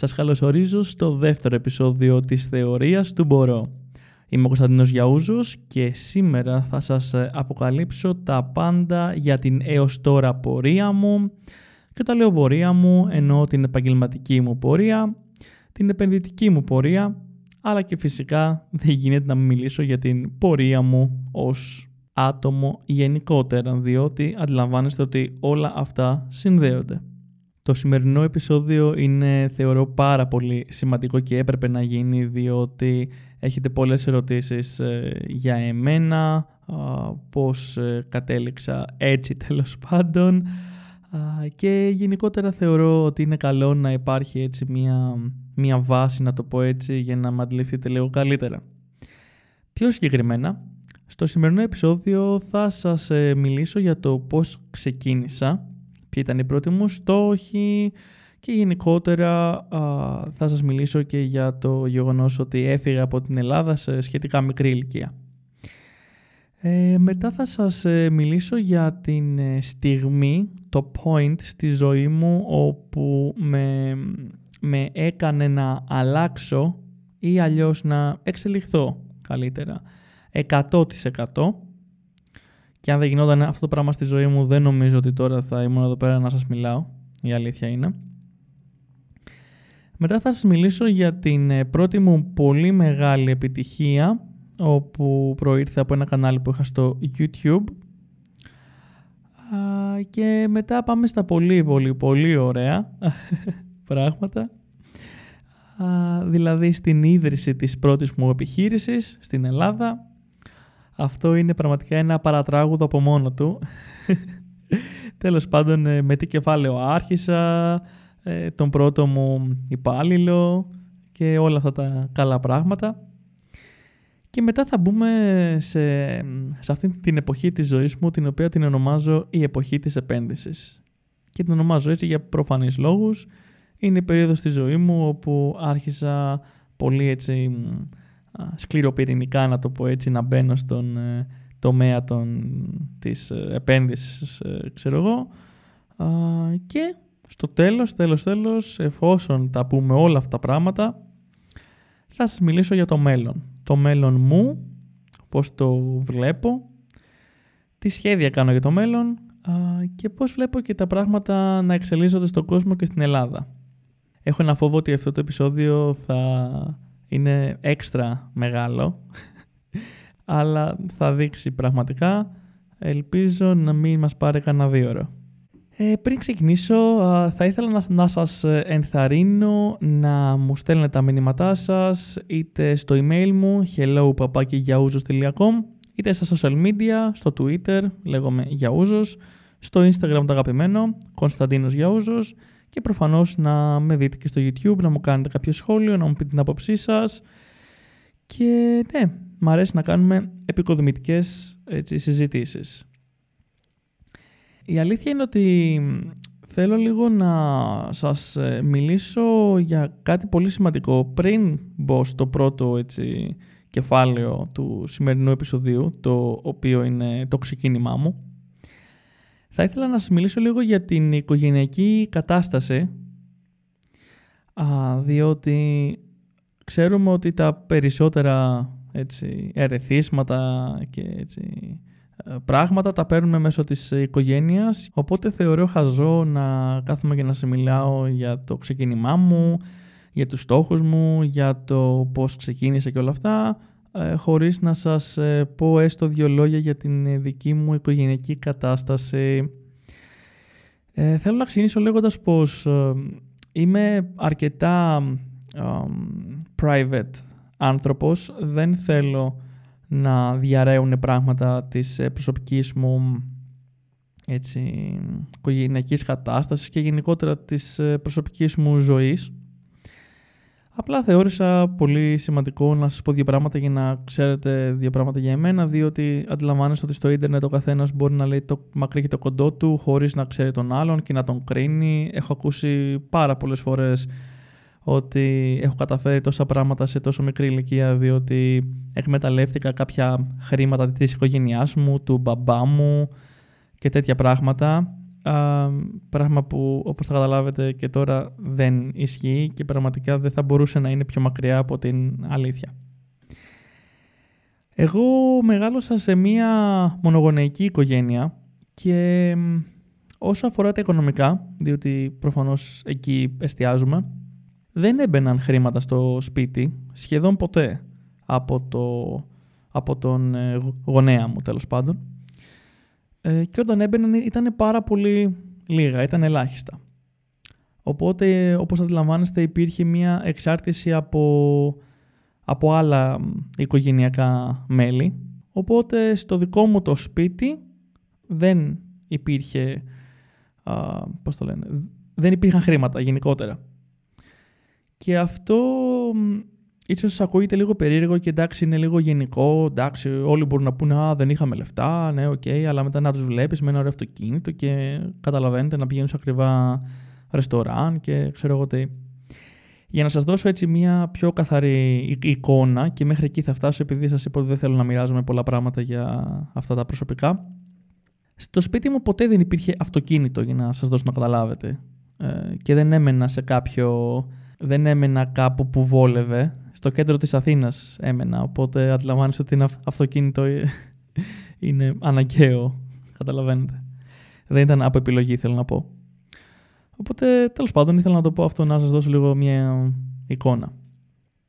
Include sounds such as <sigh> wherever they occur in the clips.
Σας καλωσορίζω στο δεύτερο επεισόδιο της θεωρίας του Μπορώ. Είμαι ο Κωνσταντίνος Γιαούζος και σήμερα θα σας ε, αποκαλύψω τα πάντα για την έως τώρα πορεία μου και τα λέω πορεία μου εννοώ την επαγγελματική μου πορεία, την επενδυτική μου πορεία αλλά και φυσικά δεν γίνεται να μιλήσω για την πορεία μου ως άτομο γενικότερα διότι αντιλαμβάνεστε ότι όλα αυτά συνδέονται. Το σημερινό επεισόδιο είναι θεωρώ πάρα πολύ σημαντικό και έπρεπε να γίνει διότι έχετε πολλές ερωτήσεις ε, για εμένα, πώς ε, κατέληξα έτσι <laughs> τέλος πάντων και γενικότερα θεωρώ ότι είναι καλό να υπάρχει έτσι μια, μια βάση να το πω έτσι για να με αντιληφθείτε λίγο καλύτερα. Πιο συγκεκριμένα, στο σημερινό επεισόδιο θα σας ε, μιλήσω για το πώς ξεκίνησα ποιοι ήταν οι πρώτοι μου στόχοι. Και γενικότερα θα σας μιλήσω και για το γεγονός ότι έφυγα από την Ελλάδα σε σχετικά μικρή ηλικία. Ε, μετά θα σας ε, μιλήσω για την ε, στιγμή, το point στη ζωή μου όπου με, με έκανε να αλλάξω ή αλλιώς να εξελιχθώ καλύτερα. 100% και αν δεν γινόταν αυτό το πράγμα στη ζωή μου, δεν νομίζω ότι τώρα θα ήμουν εδώ πέρα να σας μιλάω. Η αλήθεια είναι. Μετά θα σας μιλήσω για την ε, πρώτη μου πολύ μεγάλη επιτυχία, όπου προήρθε από ένα κανάλι που είχα στο YouTube. Και μετά πάμε στα πολύ πολύ πολύ ωραία <laughs> πράγματα. Δηλαδή στην ίδρυση της πρώτης μου επιχείρησης στην Ελλάδα αυτό είναι πραγματικά ένα παρατράγουδο από μόνο του. Τέλος πάντων, ε, με τι κεφάλαιο άρχισα, ε, τον πρώτο μου υπάλληλο και όλα αυτά τα καλά πράγματα. Και μετά θα μπούμε σε, σε αυτή την εποχή της ζωής μου, την οποία την ονομάζω η εποχή της επένδυσης. Και την ονομάζω έτσι για προφανείς λόγους. Είναι η περίοδος της ζωή μου όπου άρχισα πολύ έτσι σκληροπυρηνικά να το πω έτσι να μπαίνω στον ε, τομέα των, της ε, επένδυσης ε, ξέρω εγώ και στο τέλος, τέλος, τέλος εφόσον τα πούμε όλα αυτά τα πράγματα θα σας μιλήσω για το μέλλον. Το μέλλον μου, πώς το βλέπω, τι σχέδια κάνω για το μέλλον και πώς βλέπω και τα πράγματα να εξελίσσονται στον κόσμο και στην Ελλάδα. Έχω ένα φόβο ότι αυτό το επεισόδιο θα είναι έξτρα μεγάλο, αλλά θα δείξει πραγματικά. Ελπίζω να μην μας πάρει κανένα δύο ώρα. Ε, πριν ξεκινήσω, θα ήθελα να, να σας ενθαρρύνω να μου στέλνετε τα μηνύματά σας είτε στο email μου hello.papakigiaouzos.com είτε στα social media, στο Twitter, λέγομαι Γιαούζος, στο Instagram το αγαπημένο, Κωνσταντίνος Γιαούζος και προφανώς να με δείτε και στο YouTube, να μου κάνετε κάποιο σχόλιο, να μου πείτε την άποψή σας και ναι, μ' αρέσει να κάνουμε επικοδομητικές έτσι, συζητήσεις. Η αλήθεια είναι ότι θέλω λίγο να σας ε, μιλήσω για κάτι πολύ σημαντικό πριν μπω στο πρώτο έτσι, κεφάλαιο του σημερινού επεισοδίου, το οποίο είναι το ξεκίνημά μου. Θα ήθελα να σας μιλήσω λίγο για την οικογενειακή κατάσταση, α, διότι ξέρουμε ότι τα περισσότερα έτσι, ερεθίσματα και έτσι, ε, πράγματα τα παίρνουμε μέσω της οικογένειας, οπότε θεωρώ χαζό να κάθομαι και να σε μιλάω για το ξεκίνημά μου, για τους στόχους μου, για το πώς ξεκίνησε και όλα αυτά, ε, χωρίς να σας ε, πω έστω δύο λόγια για την ε, δική μου οικογενειακή κατάσταση. Ε, θέλω να ξεκινήσω λέγοντας πως είμαι αρκετά private άνθρωπος. Δεν θέλω να διαραίουν πράγματα της προσωπικής μου έτσι, οικογενειακής κατάστασης και γενικότερα της προσωπικής μου ζωής. Απλά θεώρησα πολύ σημαντικό να σας πω δύο πράγματα για να ξέρετε δύο πράγματα για εμένα, διότι αντιλαμβάνεστε ότι στο ίντερνετ ο καθένας μπορεί να λέει το μακρύ και το κοντό του χωρίς να ξέρει τον άλλον και να τον κρίνει. Έχω ακούσει πάρα πολλές φορές ότι έχω καταφέρει τόσα πράγματα σε τόσο μικρή ηλικία διότι εκμεταλλεύτηκα κάποια χρήματα της οικογένειάς μου, του μπαμπά μου και τέτοια πράγματα. Πράγμα που όπως θα καταλάβετε και τώρα δεν ισχύει και πραγματικά δεν θα μπορούσε να είναι πιο μακριά από την αλήθεια. Εγώ μεγάλωσα σε μία μονογονεϊκή οικογένεια και όσο αφορά τα οικονομικά, διότι προφανώς εκεί εστιάζουμε, δεν έμπαιναν χρήματα στο σπίτι σχεδόν ποτέ από, το, από τον ε, γονέα μου τέλος πάντων. Ε, και όταν έμπαιναν ήταν πάρα πολύ λίγα, ήταν ελάχιστα. Οπότε, όπως αντιλαμβάνεστε, υπήρχε μια εξάρτηση από, από άλλα οικογενειακά μέλη. Οπότε, στο δικό μου το σπίτι δεν υπήρχε, α, πώς το λένε, δεν υπήρχαν χρήματα γενικότερα. Και αυτό ίσως σας ακούγεται λίγο περίεργο και εντάξει είναι λίγο γενικό, εντάξει όλοι μπορούν να πούνε «Α, δεν είχαμε λεφτά, ναι, OK», αλλά μετά να τους βλέπεις με ένα ωραίο αυτοκίνητο και καταλαβαίνετε να πηγαίνουν σε ακριβά ρεστοράν και ξέρω εγώ τι. Για να σας δώσω έτσι μια πιο καθαρή εικόνα και μέχρι εκεί θα φτάσω επειδή σας είπα ότι δεν θέλω να μοιράζομαι πολλά πράγματα για αυτά τα προσωπικά. Στο σπίτι μου ποτέ δεν υπήρχε αυτοκίνητο για να σας δώσω να καταλάβετε ε, και δεν έμενα σε κάποιο δεν έμενα κάπου που βόλευε. Στο κέντρο της Αθήνας έμενα, οπότε αντιλαμβάνεσαι ότι είναι αυτοκίνητο ε, <laughs> είναι αναγκαίο, καταλαβαίνετε. Δεν ήταν από επιλογή, θέλω να πω. Οπότε, τέλος πάντων, ήθελα να το πω αυτό, να σας δώσω λίγο μια εικόνα.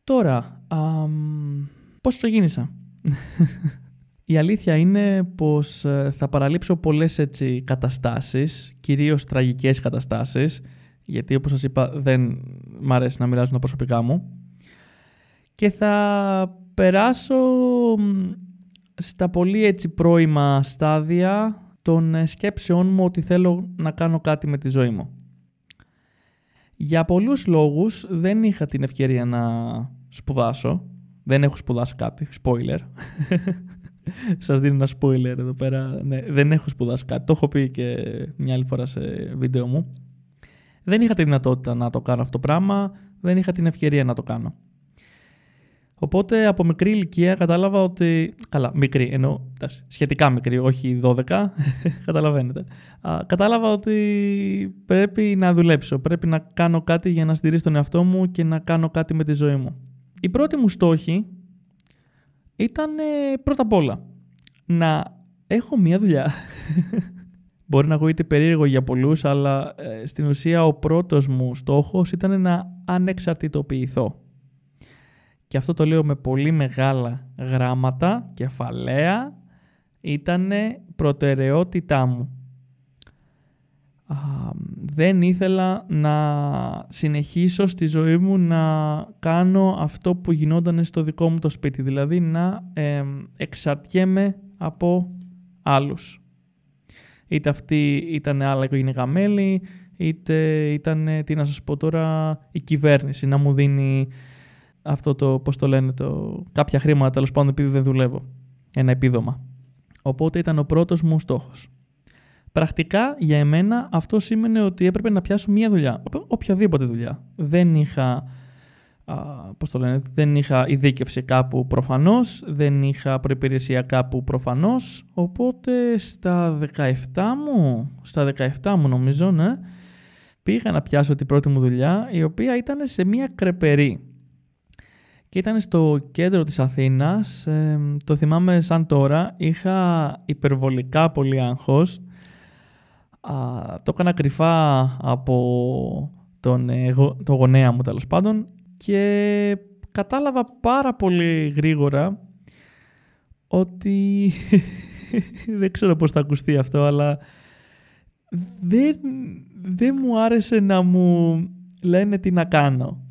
Τώρα, αμ, πώς το γίνησα. <laughs> Η αλήθεια είναι πως ε, θα παραλείψω πολλές έτσι καταστάσεις, κυρίως τραγικές καταστάσεις, γιατί όπως σας είπα δεν μ' αρέσει να μοιράζω τα προσωπικά μου. Και θα περάσω στα πολύ έτσι πρώιμα στάδια των ε, σκέψεών μου ότι θέλω να κάνω κάτι με τη ζωή μου. Για πολλούς λόγους δεν είχα την ευκαιρία να σπουδάσω. Δεν έχω σπουδάσει κάτι. Spoiler. <laughs> Σας δίνω ένα spoiler εδώ πέρα. Ναι, δεν έχω σπουδάσει κάτι. Το έχω πει και μια άλλη φορά σε βίντεο μου. Δεν είχα τη δυνατότητα να το κάνω αυτό το πράγμα, δεν είχα την ευκαιρία να το κάνω. Οπότε από μικρή ηλικία κατάλαβα ότι. Καλά, μικρή, ενώ σχετικά μικρή, όχι 12, <laughs> καταλαβαίνετε. κατάλαβα ότι πρέπει να δουλέψω, πρέπει να κάνω κάτι για να στηρίσω τον εαυτό μου και να κάνω κάτι με τη ζωή μου. Η πρώτη μου στόχη ήταν πρώτα απ' όλα να έχω μία δουλειά. <laughs> Μπορεί να ακούγεται περίεργο για πολλούς, αλλά ε, στην ουσία ο πρώτος μου στόχος ήταν να ανεξαρτητοποιηθώ. Και αυτό το λέω με πολύ μεγάλα γράμματα, κεφαλαία, ήταν προτεραιότητά μου. δεν ήθελα να συνεχίσω στη ζωή μου να κάνω αυτό που γινόταν στο δικό μου το σπίτι, δηλαδή να ε, εξαρτιέμαι από άλλους. Είτε αυτή ήταν άλλα οικογενειακά μέλη, είτε ήταν, τι να σας πω τώρα, η κυβέρνηση να μου δίνει αυτό το, πώς το λένε, το, κάποια χρήματα τέλος πάντων επειδή δεν δουλεύω. Ένα επίδομα. Οπότε ήταν ο πρώτος μου στόχος. Πρακτικά για εμένα αυτό σήμαινε ότι έπρεπε να πιάσω μία δουλειά. Οποιαδήποτε δουλειά. Δεν είχα πώς το λένε, δεν είχα ειδίκευση κάπου προφανώς, δεν είχα προϋπηρεσία κάπου προφανώς, οπότε στα 17 μου, στα 17 μου νομίζω, ναι, πήγα να πιάσω την πρώτη μου δουλειά, η οποία ήταν σε μια κρεπερή. Και ήταν στο κέντρο της Αθήνας, το θυμάμαι σαν τώρα, είχα υπερβολικά πολύ άγχος, το έκανα κρυφά από τον, ε, το γονέα μου τέλος πάντων και κατάλαβα πάρα πολύ γρήγορα ότι <laughs> δεν ξέρω πώς θα ακουστεί αυτό, αλλά δεν, δεν μου άρεσε να μου λένε τι να κάνω.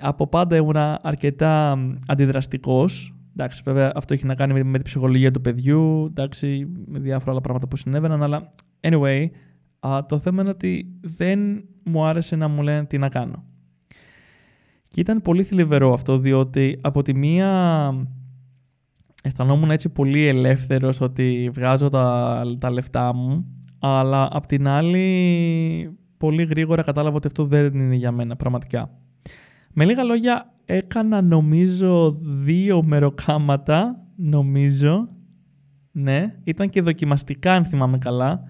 Από πάντα ήμουν αρκετά αντιδραστικός. Εντάξει, βέβαια αυτό έχει να κάνει με, με την ψυχολογία του παιδιού, εντάξει, με διάφορα άλλα πράγματα που συνέβαιναν, αλλά anyway, το θέμα είναι ότι δεν μου άρεσε να μου λένε τι να κάνω. Και ήταν πολύ θλιβερό αυτό, διότι από τη μία αισθανόμουν έτσι πολύ ελεύθερος ότι βγάζω τα, τα λεφτά μου, αλλά απ' την άλλη πολύ γρήγορα κατάλαβα ότι αυτό δεν είναι για μένα πραγματικά. Με λίγα λόγια έκανα νομίζω δύο μεροκάματα, νομίζω, ναι, ήταν και δοκιμαστικά αν θυμάμαι καλά,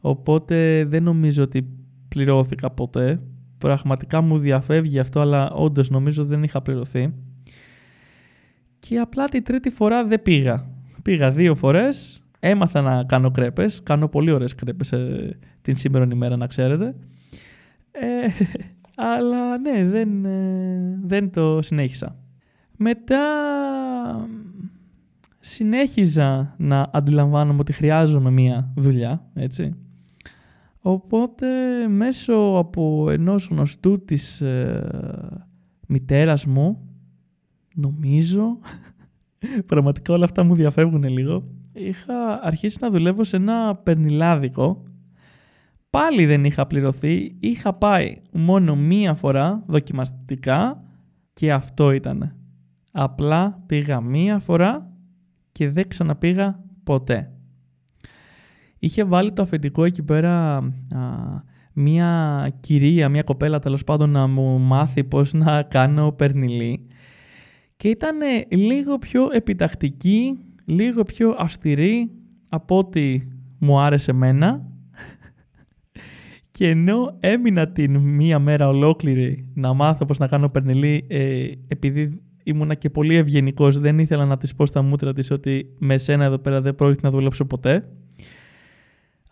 οπότε δεν νομίζω ότι πληρώθηκα ποτέ. Πραγματικά μου διαφεύγει αυτό, αλλά όντως νομίζω δεν είχα πληρωθεί. Και απλά τη τρίτη φορά δεν πήγα. Πήγα δύο φορές, έμαθα να κάνω κρέπες, κάνω πολύ ωραίες κρέπες ε, την σήμερα ημέρα να ξέρετε. Ε, αλλά ναι, δεν, ε, δεν το συνέχισα. Μετά συνέχιζα να αντιλαμβάνομαι ότι χρειάζομαι μία δουλειά, έτσι. Οπότε μέσω από ενός γνωστού της ε, μητέρας μου, νομίζω, <laughs> πραγματικά όλα αυτά μου διαφεύγουν λίγο, είχα αρχίσει να δουλεύω σε ένα περνιλάδικο. Πάλι δεν είχα πληρωθεί, είχα πάει μόνο μία φορά δοκιμαστικά και αυτό ήταν. Απλά πήγα μία φορά και δεν ξαναπήγα ποτέ. Είχε βάλει το αφεντικό εκεί πέρα μία κυρία, μία κοπέλα τέλος πάντων να μου μάθει πώς να κάνω περνιλή και ήταν λίγο πιο επιτακτική, λίγο πιο αυστηρή από ό,τι μου άρεσε μένα και ενώ έμεινα την μία μέρα ολόκληρη να μάθω πώς να κάνω περνιλή ε, επειδή ήμουνα και πολύ ευγενικός, δεν ήθελα να της πω στα μούτρα της ότι με σένα εδώ πέρα δεν πρόκειται να δουλέψω ποτέ.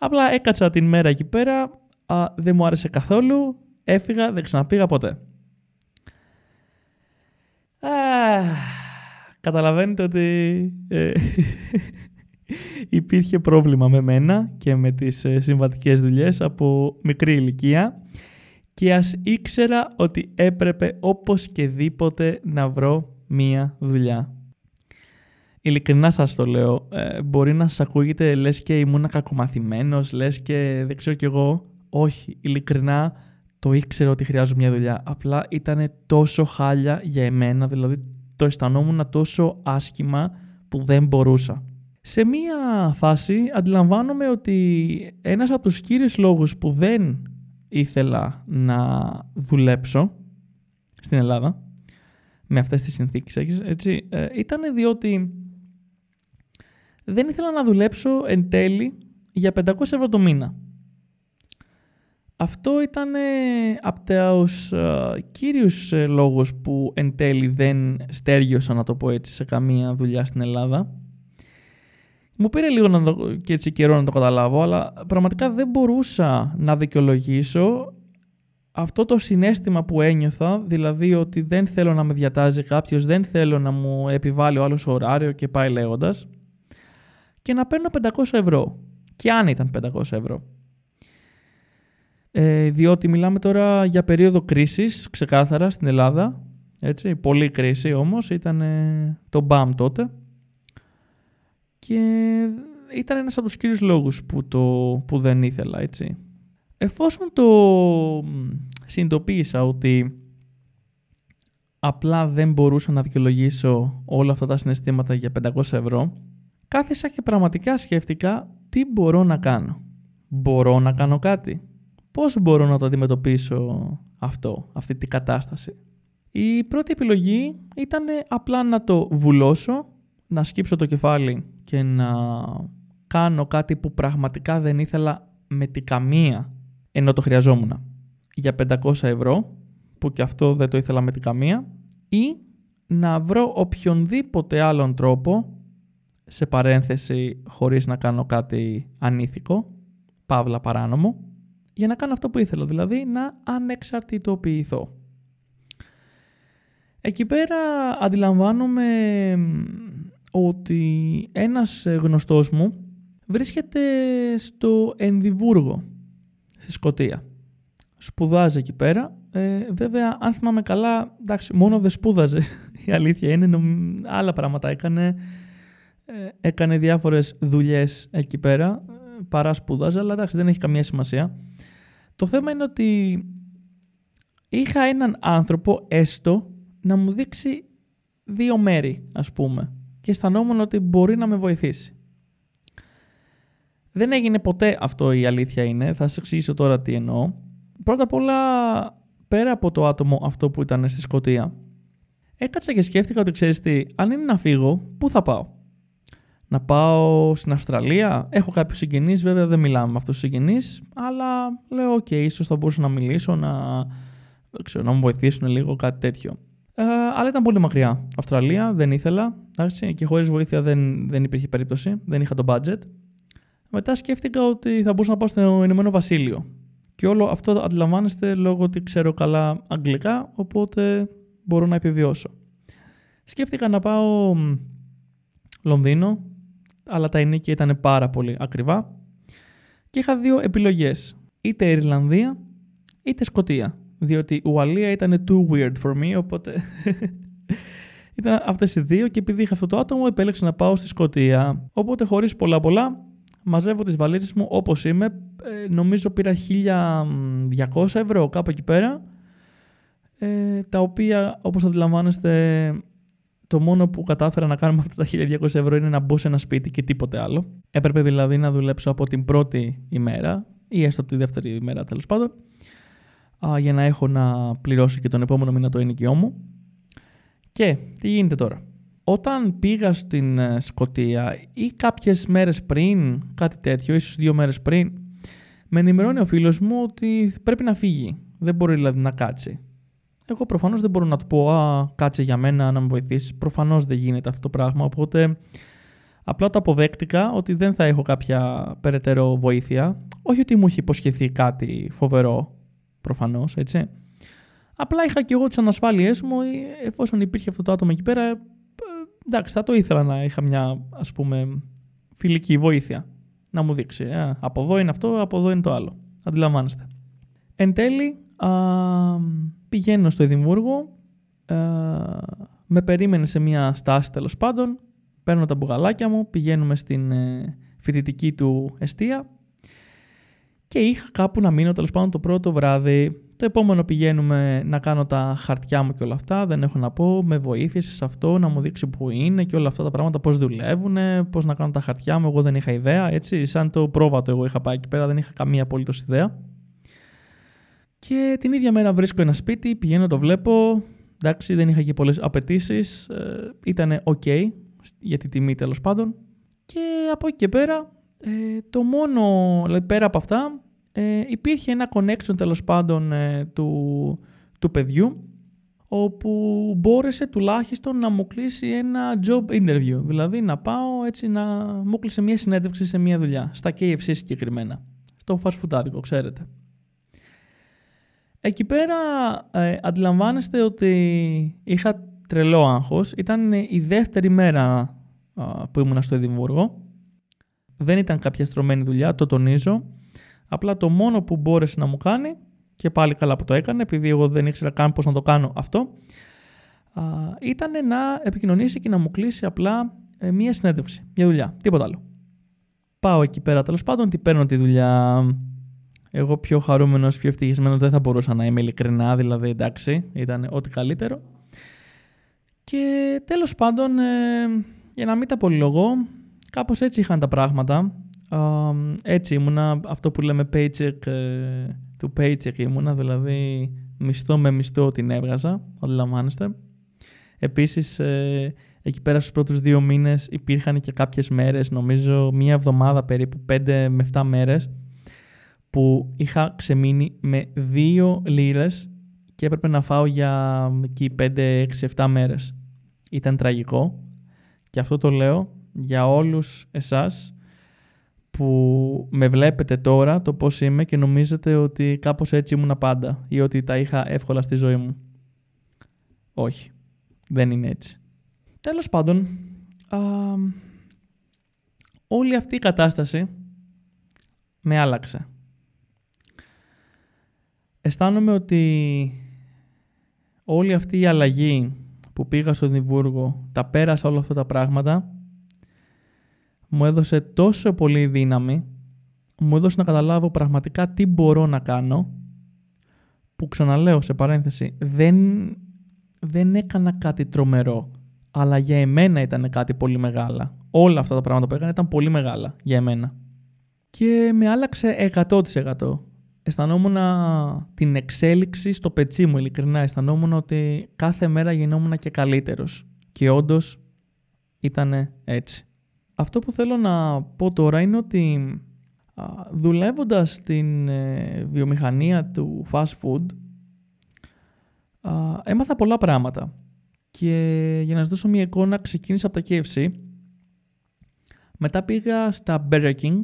Απλά έκατσα την μέρα εκεί πέρα, α, δεν μου άρεσε καθόλου, έφυγα, δεν ξαναπήγα ποτέ. Α, καταλαβαίνετε ότι ε, <laughs> υπήρχε πρόβλημα με μένα και με τις ε, συμβατικές δουλειές από μικρή ηλικία και ας ήξερα ότι έπρεπε όπως και δίποτε να βρω μία δουλειά. Ειλικρινά σας το λέω, ε, μπορεί να σας ακούγεται λες και ήμουν κακομαθημένος, λες και δεν ξέρω κι εγώ. Όχι, ειλικρινά το ήξερα ότι χρειάζομαι μια δουλειά. Απλά ήταν τόσο χάλια για εμένα, δηλαδή το αισθανόμουν τόσο άσχημα που δεν μπορούσα. Σε μία φάση αντιλαμβάνομαι ότι ένας από τους κύριους λόγους που δεν ήθελα να δουλέψω στην Ελλάδα με αυτές τις συνθήκες έτσι, ε, ήταν διότι δεν ήθελα να δουλέψω εν τέλει για 500 ευρώ το μήνα. Αυτό ήταν από τους ε, κύριους ε, λόγους που εν τέλει δεν στέργιωσα να το πω έτσι σε καμία δουλειά στην Ελλάδα μου πήρε λίγο να το, και έτσι καιρό να το καταλάβω, αλλά πραγματικά δεν μπορούσα να δικαιολογήσω αυτό το συνέστημα που ένιωθα, δηλαδή ότι δεν θέλω να με διατάζει κάποιος, δεν θέλω να μου επιβάλλει ο άλλος ωράριο και πάει λέγοντας. Και να παίρνω 500 ευρώ. Και αν ήταν 500 ευρώ. Ε, διότι μιλάμε τώρα για περίοδο κρίσης, ξεκάθαρα, στην Ελλάδα. Έτσι, πολύ κρίση όμως, ήταν το μπαμ τότε. Και ήταν ένας από τους κύριους λόγους που, το, που δεν ήθελα, έτσι. Εφόσον το συνειδητοποίησα ότι απλά δεν μπορούσα να δικαιολογήσω όλα αυτά τα συναισθήματα για 500 ευρώ, κάθισα και πραγματικά σκέφτηκα τι μπορώ να κάνω. Μπορώ να κάνω κάτι; Πώς μπορώ να το αντιμετωπίσω αυτό, αυτή την κατάσταση; Η πρώτη επιλογή ήταν απλά να το βουλώσω, να σκύψω το κεφάλι και να κάνω κάτι που πραγματικά δεν ήθελα με τη καμία ενώ το χρειαζόμουν για 500 ευρώ που και αυτό δεν το ήθελα με τη καμία ή να βρω οποιονδήποτε άλλον τρόπο σε παρένθεση χωρίς να κάνω κάτι ανήθικο, παύλα παράνομο, για να κάνω αυτό που ήθελα, δηλαδή να ανεξαρτητοποιηθώ. Εκεί πέρα αντιλαμβάνομαι ότι ένας ε, γνωστός μου βρίσκεται στο Ενδιβούργο, στη Σκοτία. Σπουδάζει εκεί πέρα. Ε, βέβαια, αν θυμάμαι καλά, εντάξει, μόνο δεν σπούδαζε. <laughs> Η αλήθεια είναι, άλλα πράγματα έκανε. Ε, έκανε διάφορες δουλειές εκεί πέρα, παρά σπούδαζε, αλλά εντάξει, δεν έχει καμία σημασία. Το θέμα είναι ότι είχα έναν άνθρωπο έστω να μου δείξει δύο μέρη, ας πούμε και αισθανόμουν ότι μπορεί να με βοηθήσει. Δεν έγινε ποτέ αυτό η αλήθεια είναι, θα σας εξηγήσω τώρα τι εννοώ. Πρώτα απ' όλα, πέρα από το άτομο αυτό που ήταν στη Σκωτία, έκατσα και σκέφτηκα ότι ξέρεις τι, αν είναι να φύγω, πού θα πάω; Να πάω στην Αυστραλία. Έχω κάποιους συγγενείς, βέβαια δεν μιλάμε με αυτούς τους συγγενείς, αλλά λέω: OK, okay, ίσως θα μπορούσα να μιλήσω, να, ξέρω, να μου βοηθήσουν λίγο, κάτι τέτοιο. Ε, αλλά ήταν πολύ μακριά. Αυστραλία δεν ήθελα. Εντάξει, και χωρίς βοήθεια δεν, δεν υπήρχε περίπτωση. Δεν είχα το budget. Μετά σκέφτηκα ότι θα μπορούσα να πάω στο Ηνωμένο Βασίλειο. Και όλο αυτό αντιλαμβάνεστε λόγω ότι ξέρω καλά αγγλικά, οπότε μπορώ να επιβιώσω. Σκέφτηκα να πάω Λονδίνο, αλλά τα ενίκια ήταν πάρα πολύ ακριβά. Και είχα δύο επιλογές, είτε Ιρλανδία είτε Σκοτία, διότι η Ουαλία ήταν too weird for me, οπότε <laughs> ήταν αυτές οι δύο και επειδή είχα αυτό το άτομο επέλεξα να πάω στη Σκοτία. Οπότε χωρίς πολλά πολλά μαζεύω τις βαλίτσες μου όπως είμαι, ε, νομίζω πήρα 1200 ευρώ κάπου εκεί πέρα, ε, τα οποία όπως αντιλαμβάνεστε το μόνο που κατάφερα να κάνω με αυτά τα 1200 ευρώ είναι να μπω σε ένα σπίτι και τίποτε άλλο. Έπρεπε δηλαδή να δουλέψω από την πρώτη ημέρα ή έστω από τη δεύτερη ημέρα τέλος πάντων για να έχω να πληρώσω και τον επόμενο μήνα το ενοικιό μου. Και τι γίνεται τώρα. Όταν πήγα στην ε, Σκοτία ή κάποιες μέρες πριν, κάτι τέτοιο, ίσως δύο μέρες πριν, με ενημερώνει ο φίλος μου ότι πρέπει να φύγει. Δεν μπορεί δηλαδή να κάτσει. Εγώ προφανώς δεν μπορώ να του πω Α, κάτσε για μένα να με βοηθήσεις. Προφανώς δεν γίνεται αυτό το πράγμα. Οπότε απλά το αποδέκτηκα ότι δεν θα έχω κάποια περαιτέρω βοήθεια. Όχι ότι μου έχει υποσχεθεί κάτι φοβερό, προφανώς, έτσι. Απλά είχα και εγώ τις ανασφάλειές μου, εφόσον υπήρχε αυτό το άτομο εκεί πέρα. Ε, εντάξει, θα το ήθελα να είχα μια ας πούμε φιλική βοήθεια. Να μου δείξει. Ε, από εδώ είναι αυτό, από εδώ είναι το άλλο. Αντιλαμβάνεστε. Εν τέλει, α, πηγαίνω στο Εδιμβούργο, ε, με περίμενε σε μια στάση τέλος πάντων, παίρνω τα μπουγαλάκια μου, πηγαίνουμε στην ε, φοιτητική του εστία και είχα κάπου να μείνω τέλος πάντων το πρώτο βράδυ. Το επόμενο πηγαίνουμε να κάνω τα χαρτιά μου και όλα αυτά. Δεν έχω να πω. Με βοήθησε σε αυτό να μου δείξει που είναι και όλα αυτά τα πράγματα πώς δουλεύουν, πώς να κάνω τα χαρτιά μου. Εγώ δεν είχα ιδέα. Έτσι, σαν το πρόβατο, εγώ είχα πάει εκεί πέρα, δεν είχα καμία απολύτως ιδέα. Και την ίδια μέρα βρίσκω ένα σπίτι, πηγαίνω, το βλέπω. Εντάξει, δεν είχα και πολλές απαιτήσεις. Ε, ήταν ok για τη τιμή τέλος πάντων. Και από εκεί και πέρα, ε, το μόνο, δηλαδή πέρα από αυτά, ε, υπήρχε ένα connection τέλος πάντων ε, του, του παιδιού, όπου μπόρεσε τουλάχιστον να μου κλείσει ένα job interview. Δηλαδή να πάω έτσι να μου κλείσει μια συνέντευξη σε μια δουλειά, στα KFC συγκεκριμένα. Στο fast food ξέρετε. Εκεί πέρα ε, αντιλαμβάνεστε ότι είχα τρελό άγχος. Ήταν η δεύτερη μέρα που ήμουν στο Εδιμβούργο. Δεν ήταν κάποια στρωμένη δουλειά, το τονίζω. Απλά το μόνο που μπόρεσε να μου κάνει, και πάλι καλά που το έκανε, επειδή εγώ δεν ήξερα καν πώς να το κάνω αυτό, α, ήταν να επικοινωνήσει και να μου κλείσει απλά ε, μία συνέντευξη, μια δουλειά, τίποτα άλλο. Πάω εκεί πέρα τέλος πάντων, τι παίρνω τη δουλειά εγώ πιο χαρούμενος, πιο ευτυχισμένος δεν θα μπορούσα να είμαι ειλικρινά, δηλαδή εντάξει, ήταν ό,τι καλύτερο. Και τέλος πάντων, ε, για να μην τα πολυλογώ, κάπως έτσι είχαν τα πράγματα. έτσι ήμουνα, αυτό που λέμε paycheck ε, to paycheck ήμουνα, δηλαδή μισθό με μισθό την έβγαζα, αντιλαμβάνεστε. Επίσης, ε, εκεί πέρα στους πρώτους δύο μήνες υπήρχαν και κάποιες μέρες, νομίζω μία εβδομάδα περίπου, πέντε με 7 μέρες, που είχα ξεμείνει με δύο λίρες και έπρεπε να φάω για εκεί 5, 6, 7 μέρες. Ήταν τραγικό και αυτό το λέω για όλους εσάς που με βλέπετε τώρα το πώς είμαι και νομίζετε ότι κάπως έτσι ήμουν πάντα ή ότι τα είχα εύκολα στη ζωή μου. Όχι, δεν είναι έτσι. Τέλος πάντων, α, όλη αυτή η κατάσταση με άλλαξε αισθάνομαι ότι όλη αυτή η αλλαγή που πήγα στο Δημβούργο, τα πέρασα όλα αυτά τα πράγματα, μου έδωσε τόσο πολύ δύναμη, μου έδωσε να καταλάβω πραγματικά τι μπορώ να κάνω, που ξαναλέω σε παρένθεση, δεν, δεν έκανα κάτι τρομερό, αλλά για εμένα ήταν κάτι πολύ μεγάλα. Όλα αυτά τα πράγματα που έκανα ήταν πολύ μεγάλα για εμένα. Και με άλλαξε 100% αισθανόμουν την εξέλιξη στο πετσί μου, ειλικρινά. Αισθανόμουν ότι κάθε μέρα γινόμουν και καλύτερος. Και όντως ήταν έτσι. Αυτό που θέλω να πω τώρα είναι ότι δουλεύοντας στην ε, βιομηχανία του fast food έμαθα πολλά πράγματα και για να σας δώσω μια εικόνα ξεκίνησα από τα KFC μετά πήγα στα Burger King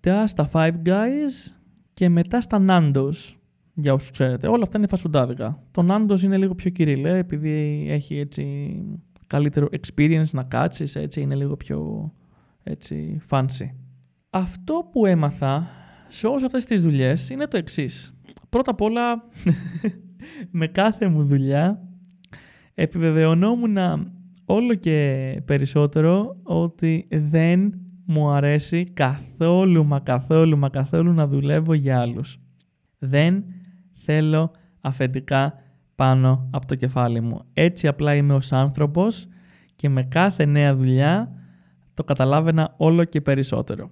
μετά στα Five Guys και μετά στα Nando's για όσους ξέρετε. Όλα αυτά είναι φασουντάδικα. Το Nando's είναι λίγο πιο κυριλέ επειδή έχει έτσι καλύτερο experience να κάτσεις, έτσι είναι λίγο πιο έτσι fancy. Αυτό που έμαθα σε όλες αυτές τις δουλειές είναι το εξής. Πρώτα απ' όλα, <laughs> με κάθε μου δουλειά επιβεβαιωνόμουν όλο και περισσότερο ότι δεν μου αρέσει καθόλου μα καθόλου μα καθόλου να δουλεύω για άλλους. Δεν θέλω αφεντικά πάνω από το κεφάλι μου. Έτσι απλά είμαι ως άνθρωπος και με κάθε νέα δουλειά το καταλάβαινα όλο και περισσότερο.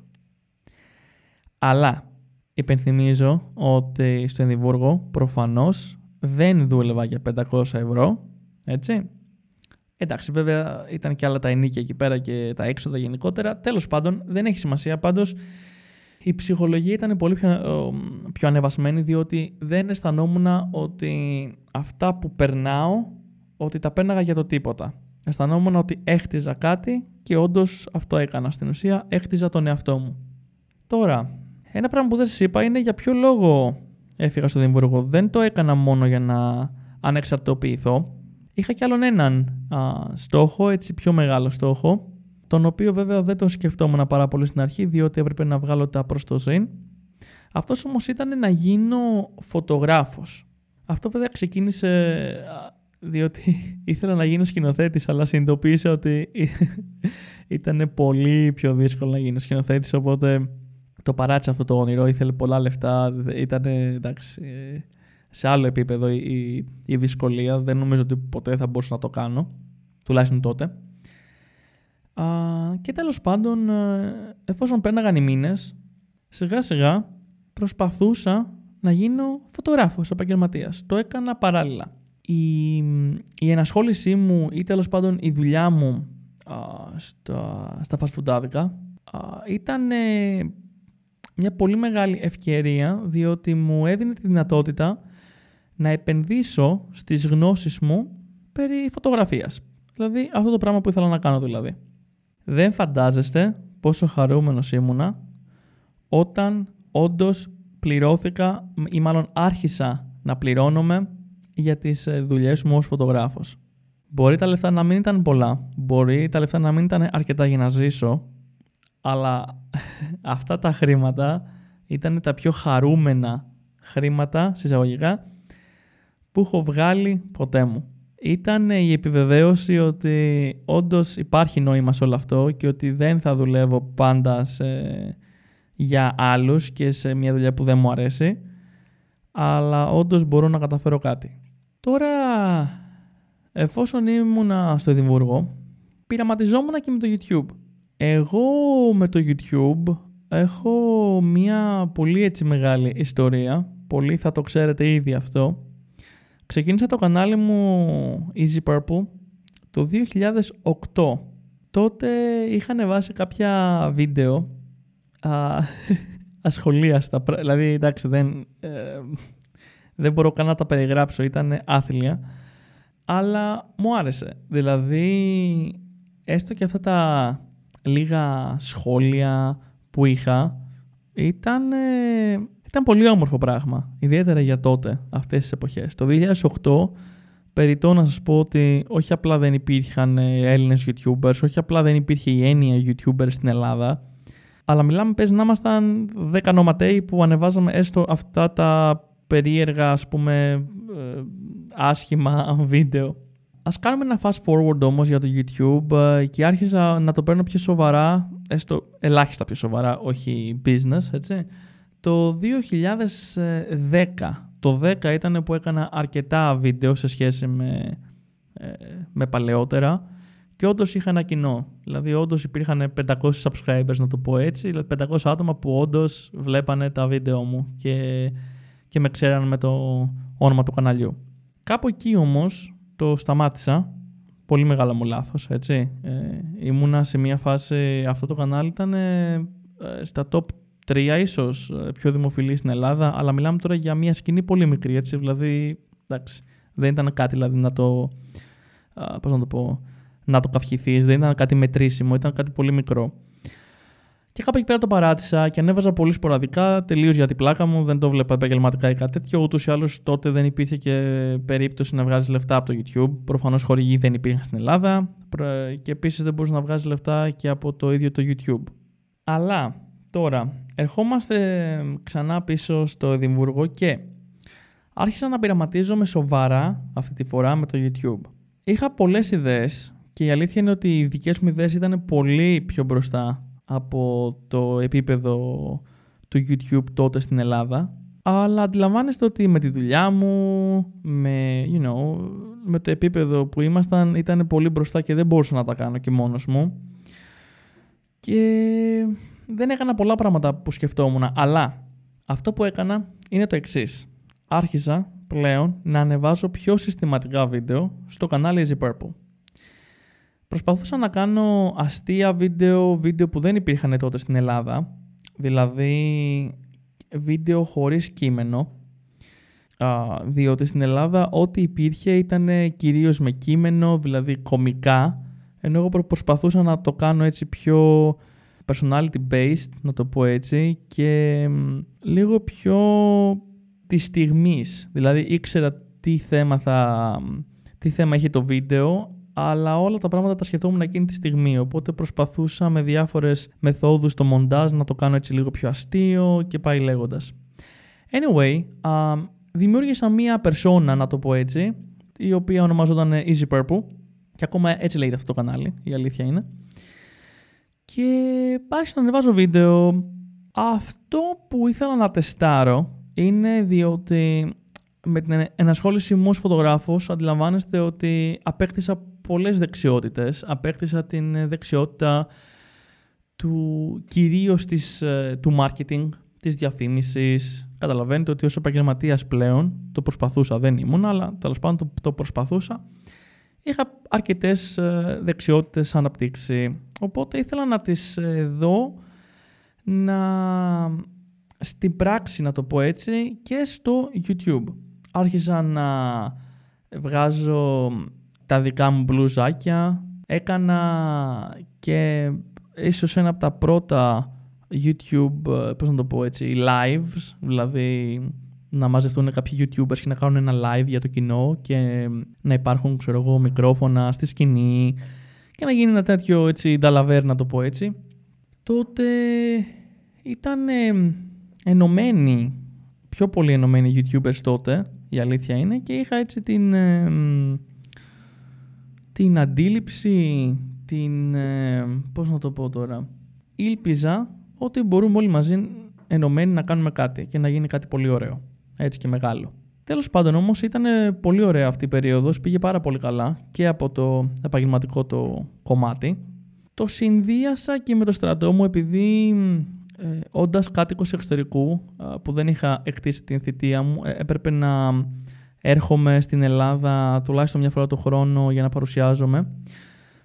Αλλά υπενθυμίζω ότι στο Ενδιβούργο προφανώς δεν δούλευα για 500 ευρώ, έτσι. Εντάξει, βέβαια ήταν και άλλα τα ενίκια εκεί πέρα και τα έξοδα γενικότερα. Τέλος πάντων, δεν έχει σημασία. Πάντως, η ψυχολογία ήταν πολύ πιο, πιο ανεβασμένη διότι δεν αισθανόμουν ότι αυτά που περνάω ότι τα πέρναγα για το τίποτα. Αισθανόμουν ότι έχτιζα κάτι και όντως αυτό έκανα. Στην ουσία έχτιζα τον εαυτό μου. Τώρα, ένα πράγμα που δεν σας είπα είναι για ποιο λόγο έφυγα στο Δημβούργο. Δεν το έκανα μόνο για να ανεξαρτοποιηθώ. Είχα κι άλλον έναν α, στόχο, έτσι πιο μεγάλο στόχο, τον οποίο βέβαια δεν το σκεφτόμουν πάρα πολύ στην αρχή, διότι έπρεπε να βγάλω τα προς το ζήν. Αυτός όμως ήταν να γίνω φωτογράφος. Αυτό βέβαια ξεκίνησε διότι <laughs> ήθελα να γίνω σκηνοθέτης, αλλά συνειδητοποίησα ότι <laughs> ήταν πολύ πιο δύσκολο να γίνω σκηνοθέτης, οπότε το παράτησα αυτό το όνειρο, ήθελε πολλά λεφτά, ήταν εντάξει, σε άλλο επίπεδο η, η δυσκολία, δεν νομίζω ότι ποτέ θα μπορούσα να το κάνω, τουλάχιστον τότε. Α, και τέλος πάντων, ε, εφόσον πέρναγαν οι μήνες, σιγά σιγά προσπαθούσα να γίνω φωτογράφος επαγγελματίας. Το έκανα παράλληλα. Η, η ενασχόλησή μου ή τέλος πάντων η δουλειά μου α, στα, στα φασφουντάδικα ήταν μια πολύ μεγάλη ευκαιρία διότι μου έδινε τη δυνατότητα να επενδύσω στις γνώσεις μου περί φωτογραφίας. Δηλαδή αυτό το πράγμα που ήθελα να κάνω δηλαδή. Δεν φαντάζεστε πόσο χαρούμενος ήμουνα όταν όντως πληρώθηκα ή μάλλον άρχισα να πληρώνομαι για τις ε, δουλειές μου ως φωτογράφος. Μπορεί τα λεφτά να μην ήταν πολλά, μπορεί τα λεφτά να μην ήταν αρκετά για να ζήσω, αλλά <laughs> αυτά τα χρήματα ήταν τα πιο χαρούμενα χρήματα, συσσαγωγικά, που έχω βγάλει ποτέ μου. Ήταν η επιβεβαίωση ότι όντως υπάρχει νόημα σε όλο αυτό και ότι δεν θα δουλεύω πάντα σε για άλλους και σε μια δουλειά που δεν μου αρέσει, αλλά όντως μπορώ να καταφέρω κάτι. Τώρα, εφόσον ήμουνα στο Εδιμβούργο, πειραματιζόμουν και με το YouTube. Εγώ με το YouTube έχω μια πολύ έτσι μεγάλη ιστορία, πολύ θα το ξέρετε ήδη αυτό. Ξεκίνησα το κανάλι μου Easy Purple το 2008. Τότε είχα ανεβάσει κάποια βίντεο α, <laughs> ασχολίαστα. Δηλαδή, εντάξει, δεν, ε, δεν μπορώ καν να τα περιγράψω, ήταν άθλια. Αλλά μου άρεσε. Δηλαδή, έστω και αυτά τα λίγα σχόλια που είχα, ήταν, ε, ήταν πολύ όμορφο πράγμα. Ιδιαίτερα για τότε, αυτές τις εποχές. Το 2008, περιττώ να σας πω ότι όχι απλά δεν υπήρχαν ε, Έλληνες YouTubers, όχι απλά δεν υπήρχε η έννοια YouTubers στην Ελλάδα, αλλά μιλάμε, πες να ήμασταν 10 νοματέοι που ανεβάζαμε έστω αυτά τα περίεργα, ας πούμε, ε, άσχημα <laughs> βίντεο. Ας κάνουμε ένα fast forward όμως για το YouTube ε, και άρχισα να το παίρνω πιο σοβαρά, έστω ελάχιστα πιο σοβαρά, όχι business, έτσι. Το 2010, το 10 ήταν που έκανα αρκετά βίντεο σε σχέση με, ε, με παλαιότερα και όντως είχα ένα κοινό. Δηλαδή, όντως υπήρχαν 500 subscribers, να το πω έτσι. Δηλαδή, 500 άτομα που όντως βλέπανε τα βίντεο μου και, και με ξέραν με το όνομα του καναλιού. Κάπου εκεί όμως το σταμάτησα πολύ μεγάλο μου λάθος, έτσι. Ε, ήμουνα σε μια φάση, αυτό το κανάλι ήταν ε, στα top 3 ίσως ε, πιο δημοφιλή στην Ελλάδα, αλλά μιλάμε τώρα για μια σκηνή πολύ μικρή, έτσι, δηλαδή, εντάξει, δεν ήταν κάτι δηλαδή να το, πώς να το πω, να το καυχηθείς, δεν ήταν κάτι μετρήσιμο, ήταν κάτι πολύ μικρό. Και κάπου εκεί πέρα το παράτησα και ανέβαζα πολύ σποραδικά, τελείως για την πλάκα μου. Δεν το βλέπα επαγγελματικά ή κάτι τέτοιο. Ούτως ή άλλως τότε δεν υπήρχε και περίπτωση να βγάζεις λεφτά από το YouTube. Προφανώς χορηγοί δεν υπήρχαν στην Ελλάδα και επίσης δεν μπορούσες να βγάζεις λεφτά και από το ίδιο το YouTube. Αλλά τώρα ερχόμαστε ξανά πίσω στο Εδιμβούργο και άρχισα να πειραματίζομαι σοβαρά αυτή τη φορά με το YouTube. Είχα πολλές ιδέες και η αλήθεια είναι ότι οι δικές μου ιδέες ήταν πολύ πιο μπροστά από το επίπεδο του YouTube τότε στην Ελλάδα. Αλλά αντιλαμβάνεστε ότι με τη δουλειά μου, με, you know, με το επίπεδο που ήμασταν, ήταν πολύ μπροστά και δεν μπορούσα να τα κάνω και μόνος μου. Και δεν έκανα πολλά πράγματα που σκεφτόμουν. Αλλά αυτό που έκανα είναι το εξής. Άρχισα πλέον να ανεβάζω πιο συστηματικά βίντεο στο κανάλι Easy Purple. Προσπαθούσα να κάνω αστεία βίντεο, βίντεο που δεν υπήρχαν τότε στην Ελλάδα, δηλαδή βίντεο χωρίς κείμενο, διότι στην Ελλάδα ό,τι υπήρχε ήταν κυρίως με κείμενο, δηλαδή κομικά, ενώ εγώ προσπαθούσα να το κάνω έτσι πιο personality based, να το πω έτσι, και λίγο πιο της στιγμής. Δηλαδή ήξερα τι θέμα, θα, τι θέμα έχει το βίντεο, αλλά όλα τα πράγματα τα σκεφτόμουν εκείνη τη στιγμή. Οπότε προσπαθούσα με διάφορες μεθόδους στο μοντάζ να το κάνω έτσι λίγο πιο αστείο και πάει λέγοντας. Anyway, uh, δημιούργησα μία περσόνα, να το πω έτσι, η οποία ονομαζόταν Easy Purple. Και ακόμα έτσι λέγεται αυτό το κανάλι, η αλήθεια είναι. Και άρχισα να ανεβάζω βίντεο. Αυτό που ήθελα να τεστάρω είναι διότι με την ενασχόληση μου ως φωτογράφος αντιλαμβάνεστε ότι απέκτησα πολλές δεξιότητες. Απέκτησα την δεξιότητα του, κυρίως της, ε, του marketing, της διαφήμισης. Καταλαβαίνετε ότι ως επαγγελματίας πλέον το προσπαθούσα, δεν ήμουν, αλλά τέλος πάντων το, το προσπαθούσα. Είχα αρκετές ε, δεξιότητες αναπτύξει, οπότε ήθελα να τις ε, δω να στην πράξη, να το πω έτσι, και στο YouTube. Άρχισα να βγάζω τα δικά μου μπλουζάκια. Έκανα και ίσως ένα από τα πρώτα YouTube, ε, πώς να το πω έτσι, lives, δηλαδή να μαζευτούν κάποιοι YouTubers και να κάνουν ένα live για το κοινό και να υπάρχουν, ξέρω εγώ, μικρόφωνα στη σκηνή και να γίνει ένα τέτοιο έτσι νταλαβέρ, να το πω έτσι. Τότε ήταν ε, ενωμένοι, πιο πολύ ενωμένοι YouTubers τότε, η αλήθεια είναι, και είχα έτσι την... Ε, την αντίληψη, την... Ε, πώς να το πω τώρα... Ήλπιζα ότι μπορούμε όλοι μαζί ενωμένοι να κάνουμε κάτι και να γίνει κάτι πολύ ωραίο. Έτσι και μεγάλο. Τέλος πάντων όμως ήταν πολύ ωραία αυτή η περίοδος, πήγε πάρα πολύ καλά και από το επαγγελματικό το κομμάτι. Το συνδύασα και με το στρατό μου επειδή ε, όντας κάτοικος εξωτερικού που δεν είχα εκτίσει την θητεία μου, ε, έπρεπε να έρχομαι στην Ελλάδα τουλάχιστον μια φορά το χρόνο για να παρουσιάζομαι.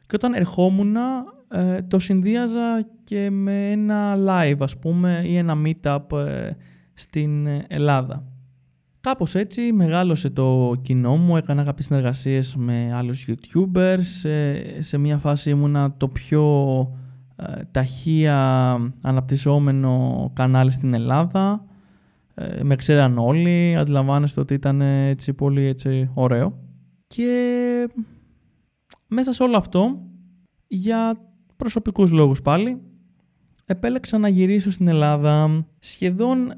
Και όταν ερχόμουν ε, το συνδύαζα και με ένα live ας πούμε ή ένα meetup ε, στην Ελλάδα. Κάπως έτσι μεγάλωσε το κοινό μου, έκανα κάποιες συνεργασίες με άλλους YouTubers, σε, μια φάση ήμουνα το πιο ε, ταχεία αναπτυσσόμενο κανάλι στην Ελλάδα ε, με ξέραν όλοι, αντιλαμβάνεστε ότι ήταν έτσι πολύ έτσι ωραίο. Και μέσα σε όλο αυτό, για προσωπικούς λόγους πάλι, επέλεξα να γυρίσω στην Ελλάδα σχεδόν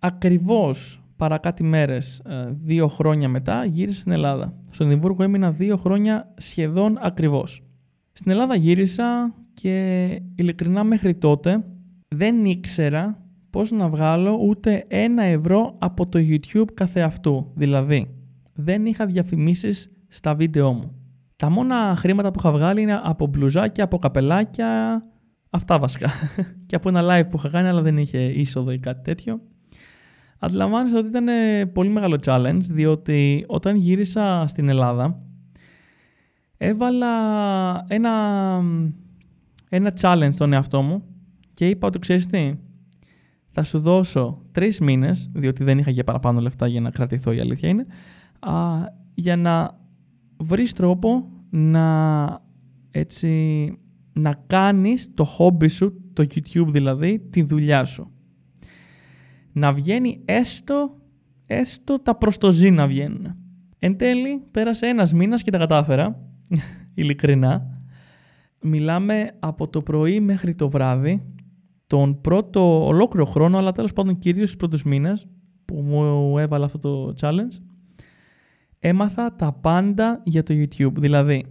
ακριβώς παρά κάτι μέρες, ε, δύο χρόνια μετά, γύρισα στην Ελλάδα. Στον Εδιμβούργο έμεινα δύο χρόνια σχεδόν ακριβώς. Στην Ελλάδα γύρισα και ειλικρινά μέχρι τότε δεν ήξερα πώς να βγάλω ούτε ένα ευρώ από το YouTube καθεαυτού. Δηλαδή, δεν είχα διαφημίσεις στα βίντεό μου. Τα μόνα χρήματα που είχα βγάλει είναι από μπλουζάκια, από καπελάκια, αυτά βασικά. <laughs> και από ένα live που είχα κάνει, αλλά δεν είχε είσοδο ή κάτι τέτοιο. Αντιλαμβάνεστε ότι ήταν πολύ μεγάλο challenge, διότι όταν γύρισα στην Ελλάδα, έβαλα ένα, ένα challenge στον εαυτό μου και είπα ότι ξέρεις τι, θα σου δώσω τρεις μήνες, διότι δεν είχα για παραπάνω λεφτά για να κρατηθώ η αλήθεια είναι, α, για να βρεις τρόπο να έτσι να κάνεις το χόμπι σου, το YouTube δηλαδή, τη δουλειά σου. Να βγαίνει έστω, έστω τα προστοζή να βγαίνουν. Εν τέλει, πέρασε ένας μήνας και τα κατάφερα, <laughs> ειλικρινά. Μιλάμε από το πρωί μέχρι το βράδυ, τον πρώτο ολόκληρο χρόνο, αλλά τέλος πάντων κυρίως στους πρώτους μήνες που μου έβαλα αυτό το challenge, έμαθα τα πάντα για το YouTube. Δηλαδή,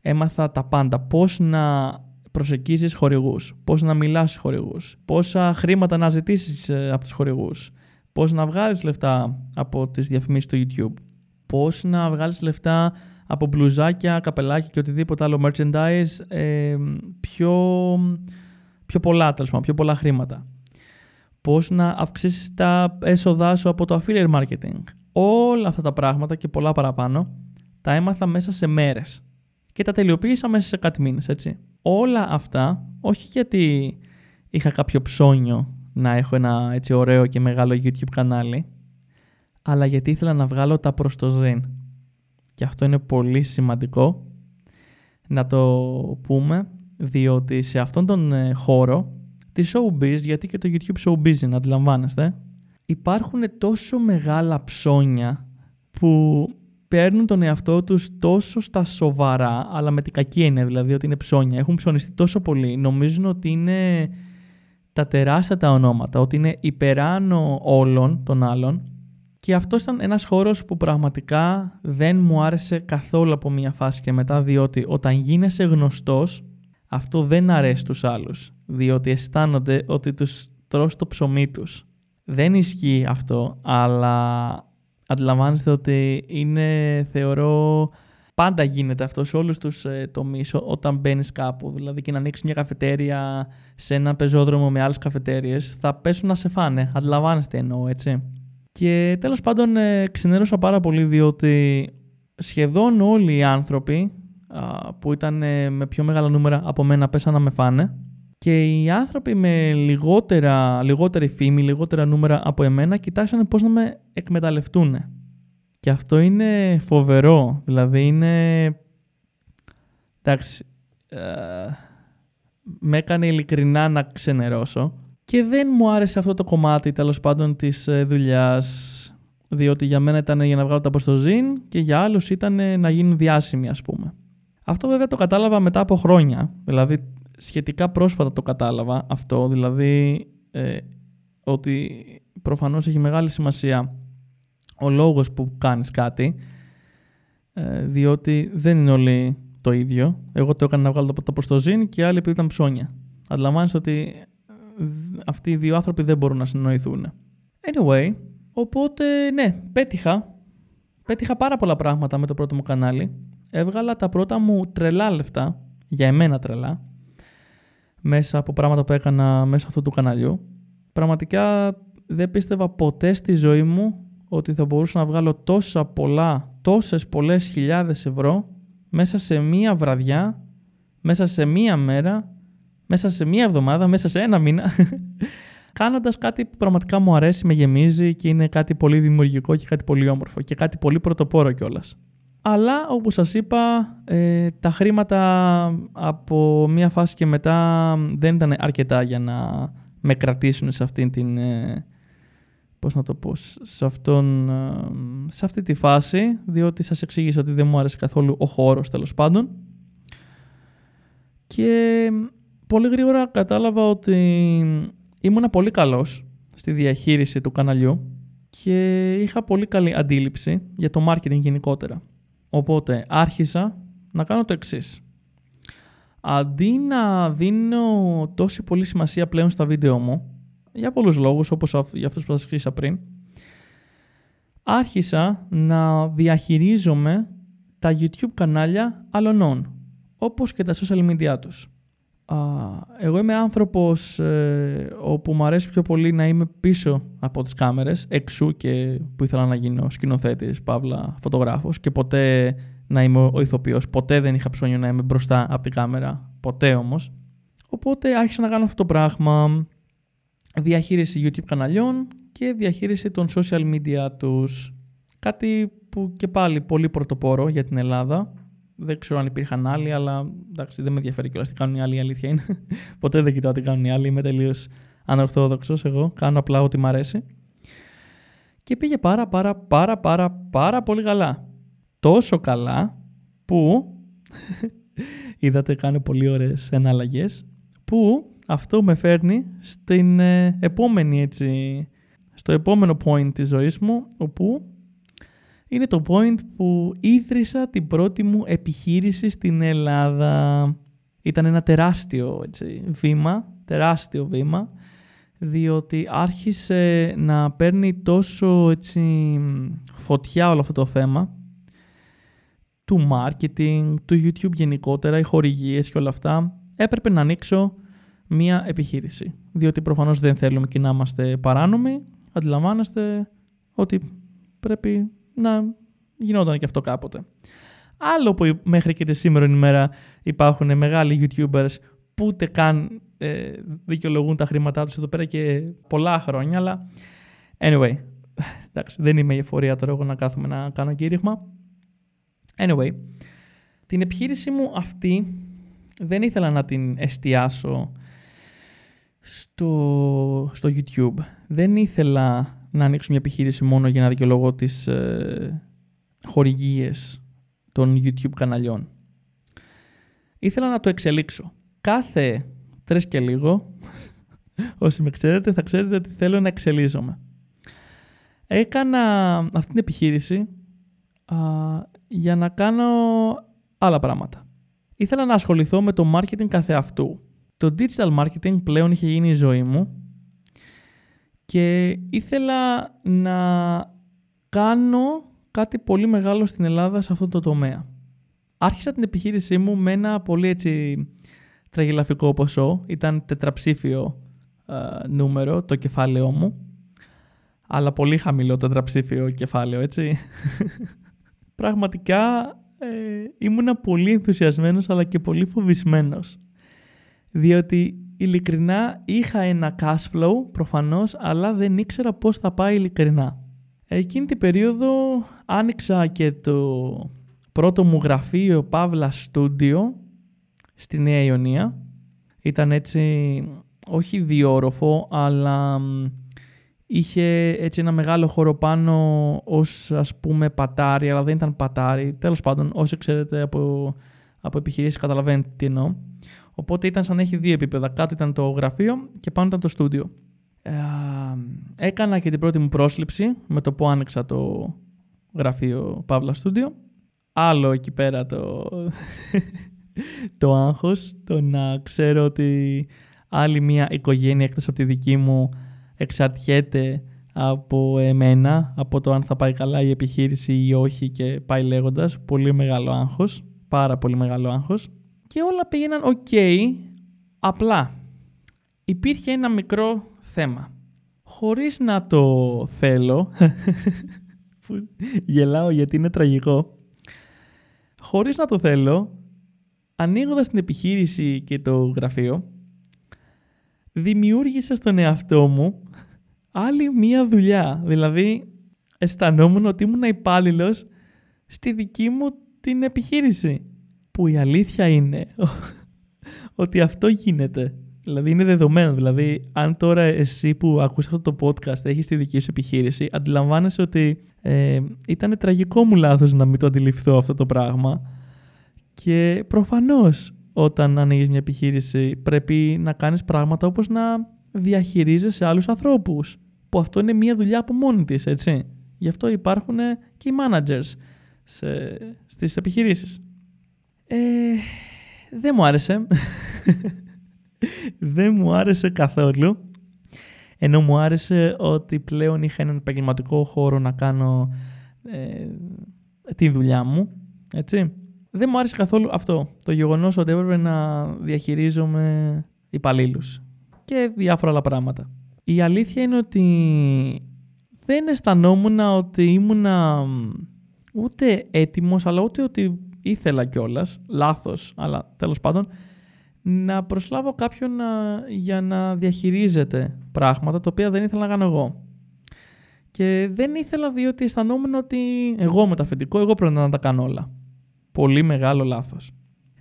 έμαθα τα πάντα. Πώς να προσεγγίζεις χορηγούς, πώς να μιλάς στους χορηγούς, πόσα χρήματα να ζητήσεις ε, από τους χορηγούς, πώς να βγάλεις λεφτά από τις διαφημίσεις του YouTube, πώς να βγάλεις λεφτά από μπλουζάκια, καπελάκια και οτιδήποτε άλλο merchandise ε, πιο, πιο πολλά, τέλος πιο πολλά χρήματα. Πώς να αυξήσεις τα έσοδά σου από το affiliate marketing. Όλα αυτά τα πράγματα και πολλά παραπάνω τα έμαθα μέσα σε μέρες και τα τελειοποίησα μέσα σε κάτι μήνες, έτσι. Όλα αυτά, όχι γιατί είχα κάποιο ψώνιο να έχω ένα έτσι ωραίο και μεγάλο YouTube κανάλι, αλλά γιατί ήθελα να βγάλω τα προς το ζήν. Και αυτό είναι πολύ σημαντικό να το πούμε, διότι σε αυτόν τον ε, χώρο της showbiz, γιατί και το YouTube showbiz είναι, αντιλαμβάνεστε, υπάρχουν τόσο μεγάλα ψώνια που παίρνουν τον εαυτό τους τόσο στα σοβαρά, αλλά με την κακή έννοια, δηλαδή ότι είναι ψώνια. Έχουν ψωνιστεί τόσο πολύ. Νομίζουν ότι είναι τα τεράστια τα ονόματα, ότι είναι υπεράνω όλων των άλλων. Και αυτός ήταν ένας χώρος που πραγματικά δεν μου άρεσε καθόλου από μία φάση και μετά, διότι όταν γίνεσαι γνωστός, αυτό δεν αρέσει στους άλλους, διότι αισθάνονται ότι τους τρως το ψωμί τους. Δεν ισχύει αυτό, αλλά αντιλαμβάνεστε ότι είναι, θεωρώ, πάντα γίνεται αυτό σε όλους τους ε, τομείς όταν μπαίνεις κάπου. Δηλαδή και να ανοίξεις μια καφετέρια σε ένα πεζόδρομο με άλλες καφετέριες, θα πέσουν να σε φάνε. Αντιλαμβάνεστε εννοώ, έτσι. Και τέλος πάντων ε, ξενέρωσα πάρα πολύ διότι σχεδόν όλοι οι άνθρωποι α, που ήταν ε, με πιο μεγάλα νούμερα από μένα πέσαν να με φάνε και οι άνθρωποι με λιγότερα, λιγότερη φήμη, λιγότερα νούμερα από εμένα κοιτάξανε πώς να με εκμεταλλευτούν. Και αυτό είναι φοβερό. Δηλαδή είναι... Εντάξει, ε, με έκανε ειλικρινά να ξενερώσω και δεν μου άρεσε αυτό το κομμάτι τέλος πάντων της ε, δουλειάς, διότι για μένα ήταν για να βγάλω τα προστοζήν και για άλλους ήταν να γίνουν διάσημοι ας πούμε. Αυτό βέβαια το κατάλαβα μετά από χρόνια. Δηλαδή σχετικά πρόσφατα το κατάλαβα αυτό, δηλαδή ε, ότι προφανώς έχει μεγάλη σημασία ο λόγος που κάνεις κάτι, ε, διότι δεν είναι όλοι το ίδιο. Εγώ το έκανα να βγάλω το προς το ζήν και άλλοι επειδή ήταν ψώνια. Αντιλαμβάνεσαι ότι ε, αυτοί οι δύο άνθρωποι δεν μπορούν να συνοηθούν. Anyway, οπότε ναι, πέτυχα. Πέτυχα πάρα πολλά πράγματα με το πρώτο μου κανάλι. Έβγαλα τα πρώτα μου τρελά λεφτά, για εμένα τρελά, μέσα από πράγματα που έκανα μέσα αυτού του καναλιού. Πραγματικά δεν πίστευα ποτέ στη ζωή μου ότι θα μπορούσα να βγάλω τόσα πολλά, τόσες πολλές χιλιάδες ευρώ μέσα σε μία βραδιά, μέσα σε μία μέρα, μέσα σε μία εβδομάδα, μέσα σε ένα μήνα, <laughs> κάνοντας κάτι που πραγματικά μου αρέσει, με γεμίζει και είναι κάτι πολύ δημιουργικό και κάτι πολύ όμορφο και κάτι πολύ πρωτοπόρο κιόλας. Αλλά όπως σας είπα, ε, τα χρήματα από μία φάση και μετά δεν ήταν αρκετά για να με κρατήσουν σε αυτήν την... Ε, πώς να το πω, σε, αυτόν, ε, σε αυτή τη φάση, διότι σας εξήγησα ότι δεν μου άρεσε καθόλου ο χώρος τέλος πάντων. Και πολύ γρήγορα κατάλαβα ότι ήμουν πολύ καλός στη διαχείριση του καναλιού και είχα πολύ καλή αντίληψη για το marketing γενικότερα. Οπότε άρχισα να κάνω το εξής. Αντί να δίνω τόση πολύ σημασία πλέον στα βίντεο μου, για πολλούς λόγους όπως για αυτούς που σας εξήγησα πριν, άρχισα να διαχειρίζομαι τα YouTube κανάλια άλλων, όπως και τα social media τους. Εγώ είμαι άνθρωπος ε, όπου μου αρέσει πιο πολύ να είμαι πίσω από τις κάμερες, εξού και που ήθελα να γίνω σκηνοθέτης, παύλα, φωτογράφος και ποτέ να είμαι ο ηθοποιός. Ποτέ δεν είχα ψώνιο να είμαι μπροστά από την κάμερα. Ποτέ όμως. Οπότε άρχισα να κάνω αυτό το πράγμα. Διαχείριση YouTube καναλιών και διαχείριση των social media τους. Κάτι που και πάλι πολύ πρωτοπόρο για την Ελλάδα. Δεν ξέρω αν υπήρχαν άλλοι, αλλά εντάξει, δεν με ενδιαφέρει κιόλας τι κάνουν οι άλλοι. Η αλήθεια είναι. <laughs> Ποτέ δεν κοιτάω τι κάνουν οι άλλοι. Είμαι τελείως ανορθόδοξος. Εγώ κάνω απλά ό,τι μ' αρέσει. Και πήγε πάρα πάρα πάρα πάρα πάρα πολύ καλά. Τόσο καλά που <laughs> είδατε κάνω πολύ ωραίες εναλλαγές που αυτό με φέρνει στην ε, επόμενη έτσι στο επόμενο point της ζωής μου όπου είναι το point που ίδρυσα την πρώτη μου επιχείρηση στην Ελλάδα. Ήταν ένα τεράστιο έτσι, βήμα, τεράστιο βήμα, διότι άρχισε να παίρνει τόσο έτσι, φωτιά όλο αυτό το θέμα του marketing, του YouTube γενικότερα, οι χορηγίες και όλα αυτά. Έπρεπε να ανοίξω μία επιχείρηση, διότι προφανώς δεν θέλουμε και να είμαστε παράνομοι, αντιλαμβάνεστε ότι πρέπει να γινόταν και αυτό κάποτε. Άλλο που μέχρι και τη σήμερα ημέρα υπάρχουν μεγάλοι YouTubers που ούτε καν ε, δικαιολογούν τα χρήματά τους εδώ πέρα και πολλά χρόνια, αλλά anyway, <laughs> εντάξει, δεν είμαι η εφορία τώρα εγώ να κάθομαι να κάνω κήρυγμα. Anyway, την επιχείρηση μου αυτή δεν ήθελα να την εστιάσω στο, στο YouTube. Δεν ήθελα να ανοίξω μια επιχείρηση μόνο για να δικαιολογώ τις ε, χορηγίες των YouTube καναλιών. Ήθελα να το εξελίξω. Κάθε τρεις και λίγο, <laughs> όσοι με ξέρετε, θα ξέρετε ότι θέλω να εξελίσσομαι. Έκανα αυτή την επιχείρηση α, για να κάνω άλλα πράγματα. Ήθελα να ασχοληθώ με το marketing καθεαυτού. Το digital marketing πλέον είχε γίνει η ζωή μου και ήθελα να κάνω κάτι πολύ μεγάλο στην Ελλάδα σε αυτό το τομέα. Άρχισα την επιχείρησή μου με ένα πολύ έτσι τραγελαφικό ποσό. Ήταν τετραψήφιο νούμερο το κεφάλαιό μου. Αλλά πολύ χαμηλό τετραψήφιο κεφάλαιο, έτσι. <laughs> Πραγματικά ε, ήμουνα πολύ ενθουσιασμένος αλλά και πολύ φοβισμένος. Διότι ειλικρινά είχα ένα cash flow προφανώς, αλλά δεν ήξερα πώς θα πάει ειλικρινά. Εκείνη την περίοδο άνοιξα και το πρώτο μου γραφείο Παύλα Studio στη Νέα Ιωνία. Ήταν έτσι όχι διόροφο, αλλά είχε έτσι ένα μεγάλο χώρο πάνω ως ας πούμε πατάρι, αλλά δεν ήταν πατάρι. Τέλος πάντων, όσοι ξέρετε από, από επιχειρήσεις καταλαβαίνετε τι εννοώ. Οπότε ήταν σαν να έχει δύο επίπεδα. Κάτω ήταν το γραφείο και πάνω ήταν το στούντιο. Ε, έκανα και την πρώτη μου πρόσληψη με το που άνοιξα το γραφείο Παύλα Studio. Άλλο εκεί πέρα το, <laughs> το άγχος, το να ξέρω ότι άλλη μια οικογένεια εκτός από τη δική μου εξαρτιέται από εμένα, από το αν θα πάει καλά η επιχείρηση ή όχι και πάει λέγοντας. Πολύ μεγάλο άγχος, πάρα πολύ μεγάλο άγχος. Και όλα πήγαιναν ok, απλά υπήρχε ένα μικρό θέμα. Χωρίς να το θέλω, <laughs> γελάω γιατί είναι τραγικό, χωρίς να το θέλω, ανοίγοντας την επιχείρηση και το γραφείο, δημιούργησα στον εαυτό μου άλλη μία δουλειά. Δηλαδή, αισθανόμουν ότι ήμουν υπάλληλος στη δική μου την επιχείρηση. Που η αλήθεια είναι <laughs> ότι αυτό γίνεται. Δηλαδή είναι δεδομένο. Δηλαδή, αν τώρα εσύ που ακούς αυτό το podcast έχεις τη δική σου επιχείρηση, αντιλαμβάνεσαι ότι ε, ήταν τραγικό μου λάθος να μην το αντιληφθώ αυτό το πράγμα. Και προφανώς όταν ανοίγεις μια επιχείρηση πρέπει να κάνεις πράγματα όπως να διαχειρίζεσαι άλλους ανθρώπους. Που αυτό είναι μια δουλειά από μόνη της, έτσι. Γι' αυτό υπάρχουν και οι managers σε, στις επιχειρήσεις. Ε, δεν μου άρεσε. <laughs> δεν μου άρεσε καθόλου. Ενώ μου άρεσε ότι πλέον είχα έναν επαγγελματικό χώρο να κάνω ε, τη δουλειά μου. Έτσι. Δεν μου άρεσε καθόλου αυτό. Το γεγονός ότι έπρεπε να διαχειρίζομαι υπαλλήλους και διάφορα άλλα πράγματα. Η αλήθεια είναι ότι δεν αισθανόμουν ότι ήμουνα ούτε έτοιμος, αλλά ούτε ότι ήθελα κιόλας, λάθος, αλλά τέλος πάντων, να προσλάβω κάποιον για να διαχειρίζεται πράγματα τα οποία δεν ήθελα να κάνω εγώ. Και δεν ήθελα διότι αισθανόμουν ότι εγώ με το αφεντικό, εγώ πρέπει να τα κάνω όλα. Πολύ μεγάλο λάθος.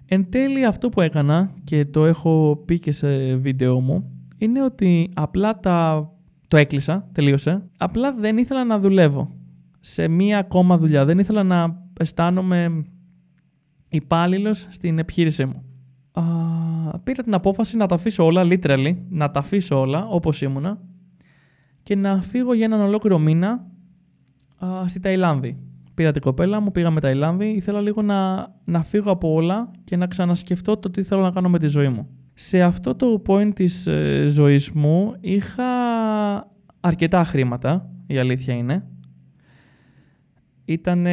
Εν τέλει αυτό που έκανα και το έχω πει και σε βίντεο μου είναι ότι απλά τα... το έκλεισα, τελείωσε. Απλά δεν ήθελα να δουλεύω σε μία ακόμα δουλειά. Δεν ήθελα να αισθάνομαι υπάλληλος στην επιχείρησή μου. Α, πήρα την απόφαση να τα αφήσω όλα, literally, να τα αφήσω όλα όπως ήμουνα και να φύγω για έναν ολόκληρο μήνα α, στη Ταϊλάνδη. Πήρα την κοπέλα μου, πήγαμε Ταϊλάνδη, ήθελα λίγο να, να φύγω από όλα και να ξανασκεφτώ το τι θέλω να κάνω με τη ζωή μου. Σε αυτό το point της ε, ζωής μου είχα αρκετά χρήματα, η αλήθεια είναι. Ήταν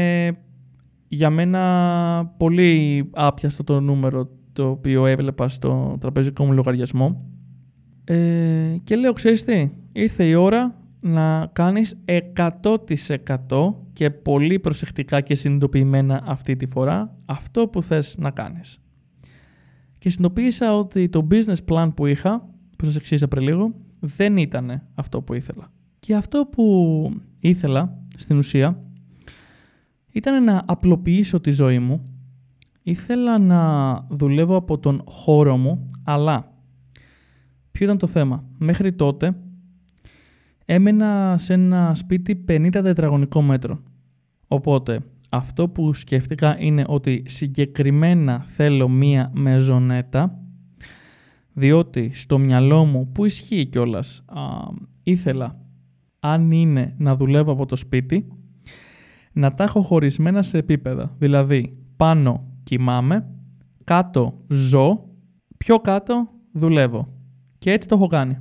για μένα πολύ άπιαστο το νούμερο το οποίο έβλεπα στο τραπεζικό μου λογαριασμό. Ε, και λέω, ξέρεις τι, ήρθε η ώρα να κάνεις 100% και πολύ προσεκτικά και συνειδητοποιημένα αυτή τη φορά αυτό που θες να κάνεις. Και συνειδητοποίησα ότι το business plan που είχα, που σας εξήγησα πριν λίγο, δεν ήταν αυτό που ήθελα. Και αυτό που ήθελα, στην ουσία, ήταν να απλοποιήσω τη ζωή μου. Ήθελα να δουλεύω από τον χώρο μου, αλλά ποιο ήταν το θέμα; Μέχρι τότε έμενα σε ένα σπίτι 50 τετραγωνικό μέτρο. Οπότε αυτό που σκέφτηκα είναι ότι συγκεκριμένα θέλω μία μεζονέτα διότι στο μυαλό μου που ισχύει κιόλας α, ήθελα αν είναι να δουλεύω από το σπίτι να τα έχω χωρισμένα σε επίπεδα. Δηλαδή, πάνω κοιμάμαι, κάτω ζω, πιο κάτω δουλεύω. Και έτσι το έχω κάνει.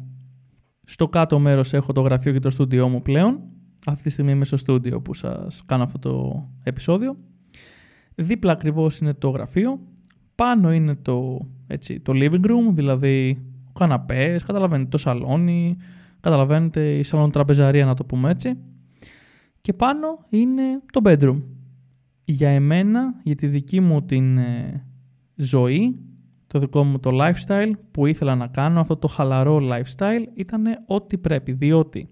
Στο κάτω μέρος έχω το γραφείο και το στούντιό μου πλέον. Αυτή τη στιγμή είμαι στο στούντιο που σας κάνω αυτό το επεισόδιο. Δίπλα ακριβώς είναι το γραφείο. Πάνω είναι το, έτσι, το living room, δηλαδή ο καναπές, καταλαβαίνετε το σαλόνι, καταλαβαίνετε η σαλόν τραπεζαρία να το πούμε έτσι και πάνω είναι το bedroom. Για εμένα, για τη δική μου την ε, ζωή, το δικό μου το lifestyle που ήθελα να κάνω, αυτό το χαλαρό lifestyle, ήταν ό,τι πρέπει, διότι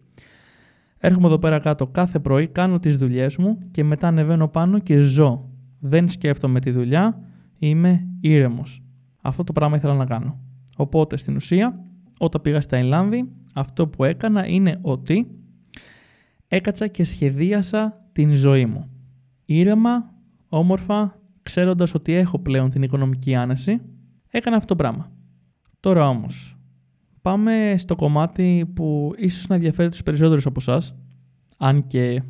έρχομαι εδώ πέρα κάτω κάθε πρωί, κάνω τις δουλειές μου και μετά ανεβαίνω πάνω και ζω. Δεν σκέφτομαι τη δουλειά, είμαι ήρεμος. Αυτό το πράγμα ήθελα να κάνω. Οπότε στην ουσία, όταν πήγα στα Ιλάνδη, αυτό που έκανα είναι ότι έκατσα και σχεδίασα την ζωή μου. Ήρεμα, όμορφα, ξέροντας ότι έχω πλέον την οικονομική άνεση, έκανα αυτό το πράγμα. Τώρα όμως, πάμε στο κομμάτι που ίσως να ενδιαφέρει τους περισσότερους από εσάς, αν και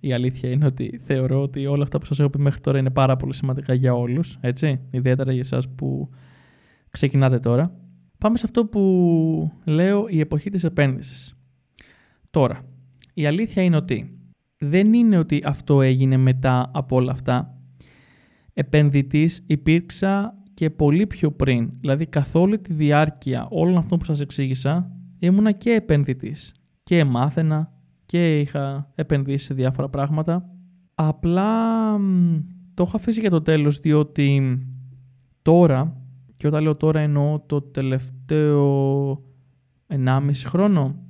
η αλήθεια είναι ότι θεωρώ ότι όλα αυτά που σας έχω πει μέχρι τώρα είναι πάρα πολύ σημαντικά για όλους, έτσι, ιδιαίτερα για εσάς που ξεκινάτε τώρα. Πάμε σε αυτό που λέω η εποχή της επένδυσης. Τώρα, η αλήθεια είναι ότι δεν είναι ότι αυτό έγινε μετά από όλα αυτά. Επενδυτής υπήρξα και πολύ πιο πριν. Δηλαδή καθ' όλη τη διάρκεια όλων αυτών που σας εξήγησα ήμουνα και επενδυτής. Και μάθαινα και είχα επενδύσει σε διάφορα πράγματα. Απλά το έχω αφήσει για το τέλος διότι τώρα, και όταν λέω τώρα εννοώ το τελευταίο 1,5 χρόνο,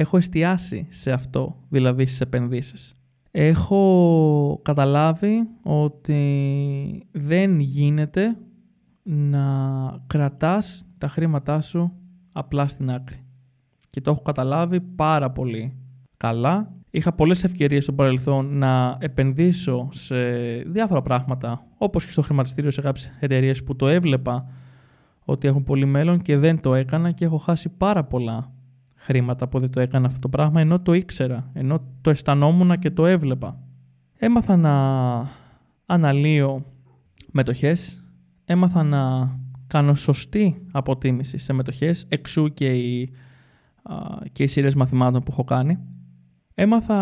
έχω εστιάσει σε αυτό, δηλαδή στις επενδύσεις. Έχω καταλάβει ότι δεν γίνεται να κρατάς τα χρήματά σου απλά στην άκρη. Και το έχω καταλάβει πάρα πολύ καλά. Είχα πολλές ευκαιρίες στο παρελθόν να επενδύσω σε διάφορα πράγματα, όπως και στο χρηματιστήριο σε κάποιες εταιρείες που το έβλεπα ότι έχουν πολύ μέλλον και δεν το έκανα και έχω χάσει πάρα πολλά χρήματα που δεν το έκανα αυτό το πράγμα, ενώ το ήξερα, ενώ το αισθανόμουν και το έβλεπα. Έμαθα να αναλύω μετοχές, έμαθα να κάνω σωστή αποτίμηση σε μετοχές, εξού και οι, και οι σειρές μαθημάτων που έχω κάνει. Έμαθα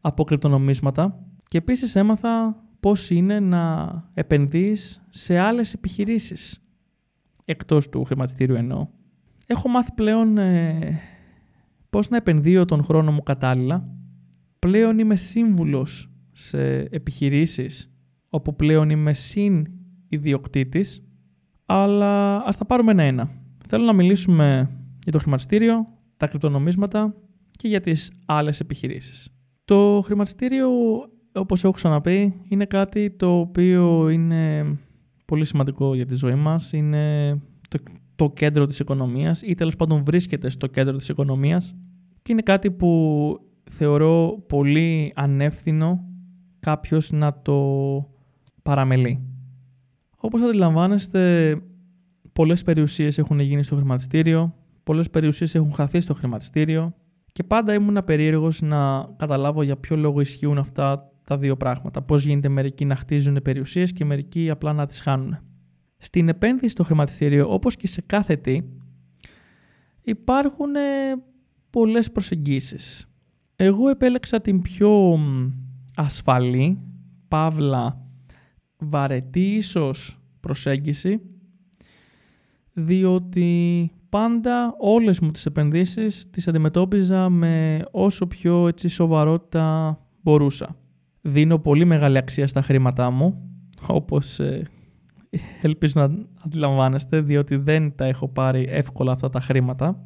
από κρυπτονομίσματα και επίσης έμαθα πώς είναι να επενδύεις σε άλλες επιχειρήσεις εκτός του χρηματιστήριου εννοώ. Έχω μάθει πλέον ε, πώς να επενδύω τον χρόνο μου κατάλληλα. Πλέον είμαι σύμβουλος σε επιχειρήσεις όπου πλέον είμαι συν ιδιοκτήτης, αλλά ας τα πάρουμε ένα-ένα. Θέλω να μιλήσουμε για το χρηματιστήριο, τα κρυπτονομίσματα και για τις άλλες επιχειρήσεις. Το χρηματιστήριο, όπως έχω ξαναπεί, είναι κάτι το οποίο είναι πολύ σημαντικό για τη ζωή μας. Είναι το, το κέντρο της οικονομίας ή τέλος πάντων βρίσκεται στο κέντρο της οικονομίας και είναι κάτι που θεωρώ πολύ ανεύθυνο κάποιος να το παραμελεί. Όπως αντιλαμβάνεστε, πολλές περιουσίες έχουν γίνει στο χρηματιστήριο, πολλές περιουσίες έχουν χαθεί στο χρηματιστήριο και πάντα ήμουν περίεργος να καταλάβω για ποιο λόγο ισχύουν αυτά τα δύο πράγματα. Πώς γίνεται μερικοί να χτίζουν περιουσίες και μερικοί απλά να τις χάνουν. Στην επένδυση στο χρηματιστήριο, όπως και σε κάθε τι, υπάρχουν πολλές προσεγγίσεις. Εγώ επέλεξα την πιο ασφαλή, παύλα, βαρετή ίσως προσέγγιση, διότι πάντα όλες μου τις επενδύσεις τις αντιμετώπιζα με όσο πιο έτσι, σοβαρότητα μπορούσα. Δίνω πολύ μεγάλη αξία στα χρήματά μου, όπως ε, ελπίζω να αντιλαμβάνεστε, διότι δεν τα έχω πάρει εύκολα αυτά τα χρήματα.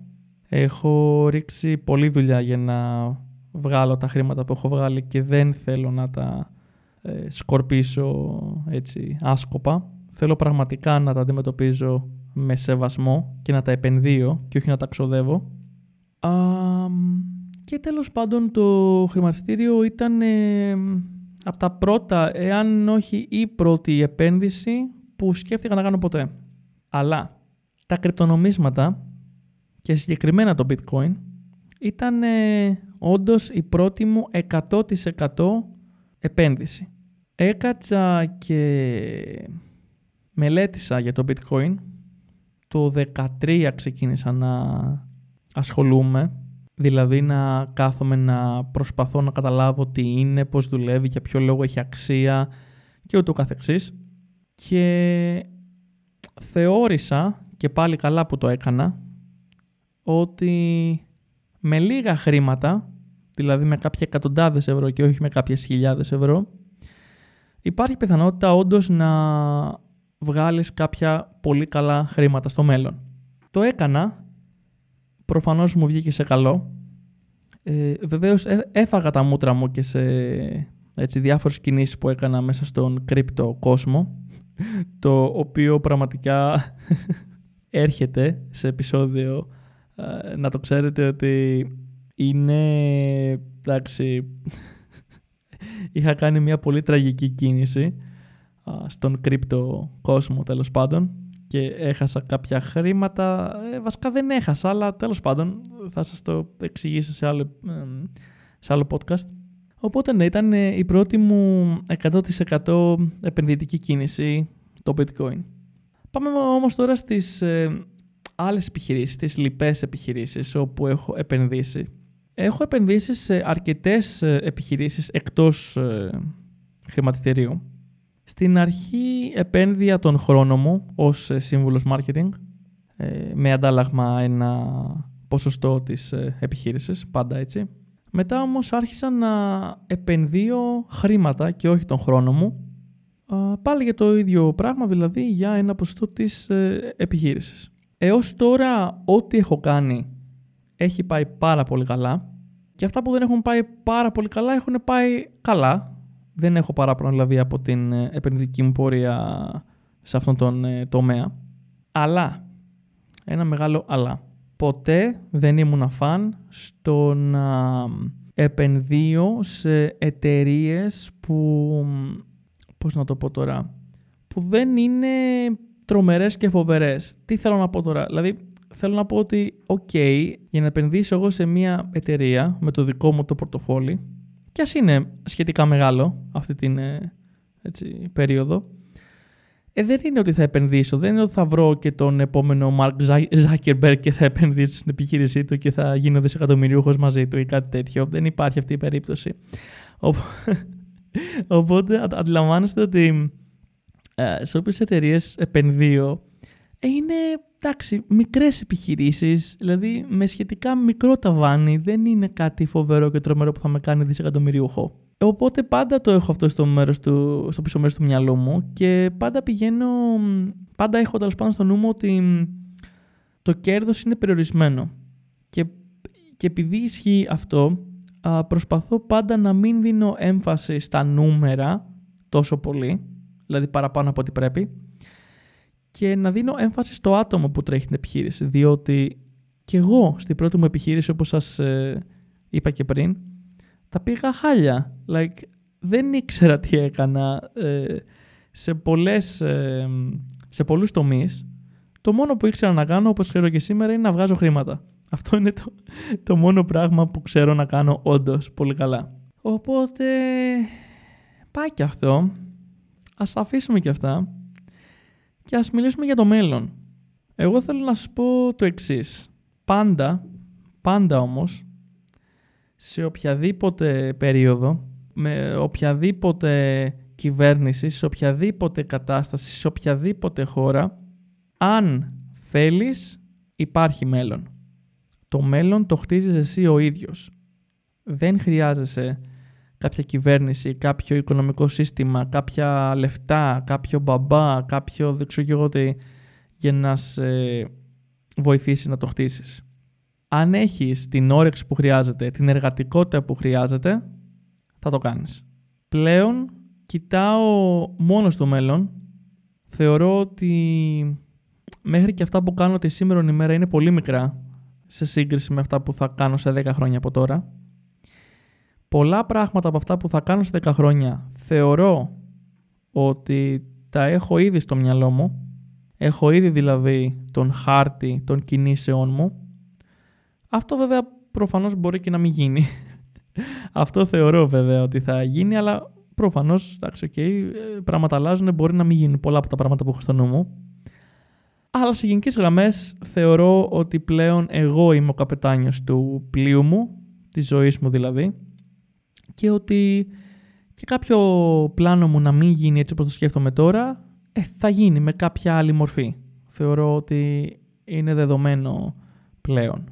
Έχω ρίξει πολλή δουλειά για να βγάλω τα χρήματα που έχω βγάλει και δεν θέλω να τα ε, σκορπίσω έτσι άσκοπα. Θέλω πραγματικά να τα αντιμετωπίζω με σεβασμό και να τα επενδύω και όχι να τα ξοδεύω. Α, και τέλος πάντων το χρηματιστήριο ήταν ε, από τα πρώτα, εάν όχι η πρώτη επένδυση που σκέφτηκα να κάνω ποτέ. Αλλά τα κρυπτονομίσματα και συγκεκριμένα το bitcoin ήταν ε, όντως η πρώτη μου 100% επένδυση. Έκατσα και μελέτησα για το bitcoin. Το 13 ξεκίνησα να ασχολούμαι, δηλαδή να κάθομαι να προσπαθώ να καταλάβω τι είναι, πώς δουλεύει, για ποιο λόγο έχει αξία και ούτω καθεξής. Και θεώρησα, και πάλι καλά που το έκανα, ότι με λίγα χρήματα, δηλαδή με κάποια εκατοντάδες ευρώ και όχι με κάποιες χιλιάδες ευρώ, υπάρχει πιθανότητα όντως να βγάλεις κάποια πολύ καλά χρήματα στο μέλλον. Το έκανα, προφανώς μου βγήκε σε καλό. Ε, βεβαίως ε, έφαγα τα μούτρα μου και σε έτσι, διάφορες κινήσεις που έκανα μέσα στον κρύπτο κόσμο, το οποίο πραγματικά έρχεται σε επεισόδιο, ε, να το ξέρετε ότι είναι, εντάξει, είχα κάνει μια πολύ τραγική κίνηση στον κρύπτο κόσμο τέλος πάντων και έχασα κάποια χρήματα. Ε, βασικά δεν έχασα, αλλά τέλος πάντων θα σας το εξηγήσω σε άλλο, σε άλλο podcast. Οπότε ναι, ήταν ε, η πρώτη μου 100% επενδυτική κίνηση το bitcoin. Πάμε όμως τώρα στις ε, άλλες επιχειρήσεις, στις λοιπές επιχειρήσεις όπου έχω επενδύσει. Έχω επενδύσει σε αρκετές ε, επιχειρήσεις εκτός ε, χρηματιστηρίου. Στην αρχή επένδυα τον χρόνο μου ως ε, σύμβουλος marketing με αντάλλαγμα ένα ποσοστό της επιχείρησης, πάντα έτσι. Μετά όμως άρχισα να επενδύω χρήματα και όχι τον χρόνο μου πάλι για το ίδιο πράγμα, δηλαδή για ένα ποσοστό της επιχείρησης. Έως τώρα ό,τι έχω κάνει έχει πάει πάρα πολύ καλά και αυτά που δεν έχουν πάει πάρα πολύ καλά έχουν πάει καλά. Δεν έχω παράπονο δηλαδή από την ε, επενδυτική μου πορεία σε αυτόν τον ε, τομέα. Αλλά, ένα μεγάλο αλλά, ποτέ δεν ήμουν φαν στο να επενδύω σε εταιρείες που, πώς να το πω τώρα, που δεν είναι τρομερές και φοβερές. Τι θέλω να πω τώρα, δηλαδή θέλω να πω ότι, ok, για να επενδύσω εγώ σε μια εταιρεία με το δικό μου το πορτοφόλι, και ας είναι σχετικά μεγάλο αυτή την ε, έτσι, περίοδο, ε, δεν είναι ότι θα επενδύσω, δεν είναι ότι θα βρω και τον επόμενο Mark Zuckerberg και θα επενδύσω στην επιχείρησή του και θα γίνω δισεκατομμυριούχος μαζί του ή κάτι τέτοιο. Δεν υπάρχει αυτή η περίπτωση. <laughs> Οπότε αντιλαμβάνεστε ότι ε, σε όποιες εταιρείες επενδύω ε, είναι εντάξει, μικρές επιχειρήσεις, δηλαδή με σχετικά μικρό ταβάνι, δεν είναι κάτι φοβερό και τρομερό που θα με κάνει δισεκατομμυριούχο. Οπότε πάντα το έχω αυτό στο, μέρος του, στο πίσω μέρος του μυαλού μου και πάντα πηγαίνω, πάντα έχω τέλος πάνω στο νου μου ότι το κέρδος είναι περιορισμένο. Και, και επειδή ισχύει αυτό, προσπαθώ πάντα να μην δίνω έμφαση στα νούμερα τόσο πολύ, δηλαδή παραπάνω από ό,τι πρέπει, και να δίνω έμφαση στο άτομο που τρέχει την επιχείρηση, διότι και εγώ στην πρώτη μου επιχείρηση, όπως σας ε, είπα και πριν, τα πήγα χάλια. Like, δεν ήξερα τι έκανα ε, σε, πολλές, ε, σε πολλούς τομείς. Το μόνο που ήξερα να κάνω, όπως ξέρω και σήμερα, είναι να βγάζω χρήματα. Αυτό είναι το, το μόνο πράγμα που ξέρω να κάνω όντως πολύ καλά. Οπότε πάει και αυτό. Ας τα αφήσουμε και αυτά και ας μιλήσουμε για το μέλλον. Εγώ θέλω να σου πω το εξής. Πάντα, πάντα όμως, σε οποιαδήποτε περίοδο, με οποιαδήποτε κυβέρνηση, σε οποιαδήποτε κατάσταση, σε οποιαδήποτε χώρα, αν θέλεις, υπάρχει μέλλον. Το μέλλον το χτίζεις εσύ ο ίδιος. Δεν χρειάζεσαι κάποια κυβέρνηση, κάποιο οικονομικό σύστημα, κάποια λεφτά, κάποιο μπαμπά, κάποιο δεν για να σε βοηθήσει να το χτίσεις. Αν έχεις την όρεξη που χρειάζεται, την εργατικότητα που χρειάζεται, θα το κάνεις. Πλέον κοιτάω μόνο στο μέλλον. Θεωρώ ότι μέχρι και αυτά που κάνω τη σήμερα ημέρα είναι πολύ μικρά σε σύγκριση με αυτά που θα κάνω σε 10 χρόνια από τώρα. Πολλά πράγματα από αυτά που θα κάνω σε 10 χρόνια θεωρώ ότι τα έχω ήδη στο μυαλό μου. Έχω ήδη δηλαδή τον χάρτη των κινήσεών μου. Αυτό βέβαια προφανώς μπορεί και να μην γίνει. Αυτό θεωρώ βέβαια ότι θα γίνει, αλλά προφανώς, εντάξει, okay, πράγματα αλλάζουν, μπορεί να μην γίνουν πολλά από τα πράγματα που έχω στο νου μου. Αλλά σε γενικές γραμμές θεωρώ ότι πλέον εγώ είμαι ο καπετάνιος του πλοίου μου, της ζωής μου δηλαδή, και ότι και κάποιο πλάνο μου να μην γίνει έτσι όπως το σκέφτομαι τώρα, ε, θα γίνει με κάποια άλλη μορφή. Θεωρώ ότι είναι δεδομένο πλέον.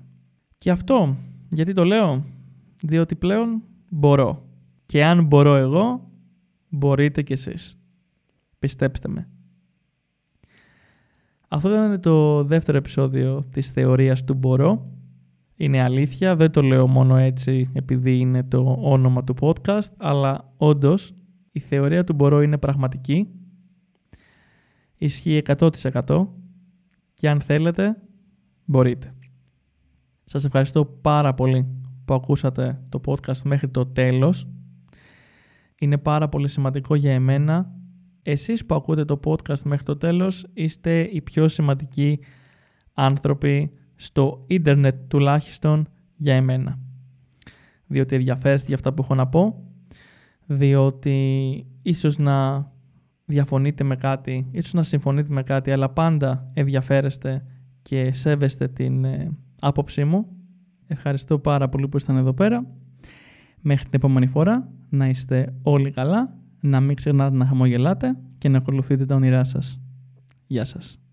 Και αυτό, γιατί το λέω, διότι πλέον μπορώ. Και αν μπορώ εγώ, μπορείτε κι εσείς. Πιστέψτε με. Αυτό ήταν το δεύτερο επεισόδιο της θεωρίας του μπορώ. Είναι αλήθεια, δεν το λέω μόνο έτσι επειδή είναι το όνομα του podcast, αλλά όντως η θεωρία του μπορώ είναι πραγματική. Ισχύει 100% και αν θέλετε μπορείτε. Σας ευχαριστώ πάρα πολύ που ακούσατε το podcast μέχρι το τέλος. Είναι πάρα πολύ σημαντικό για εμένα εσείς που ακούτε το podcast μέχρι το τέλος είστε οι πιο σημαντικοί άνθρωποι στο ίντερνετ τουλάχιστον για εμένα. Διότι ενδιαφέρεστε για αυτά που έχω να πω, διότι ίσως να διαφωνείτε με κάτι, ίσως να συμφωνείτε με κάτι, αλλά πάντα ενδιαφέρεστε και σέβεστε την ε, άποψή μου. Ευχαριστώ πάρα πολύ που ήσταν εδώ πέρα. Μέχρι την επόμενη φορά, να είστε όλοι καλά να μην ξεχνάτε να χαμογελάτε και να ακολουθείτε τα όνειρά σας. Γεια σας.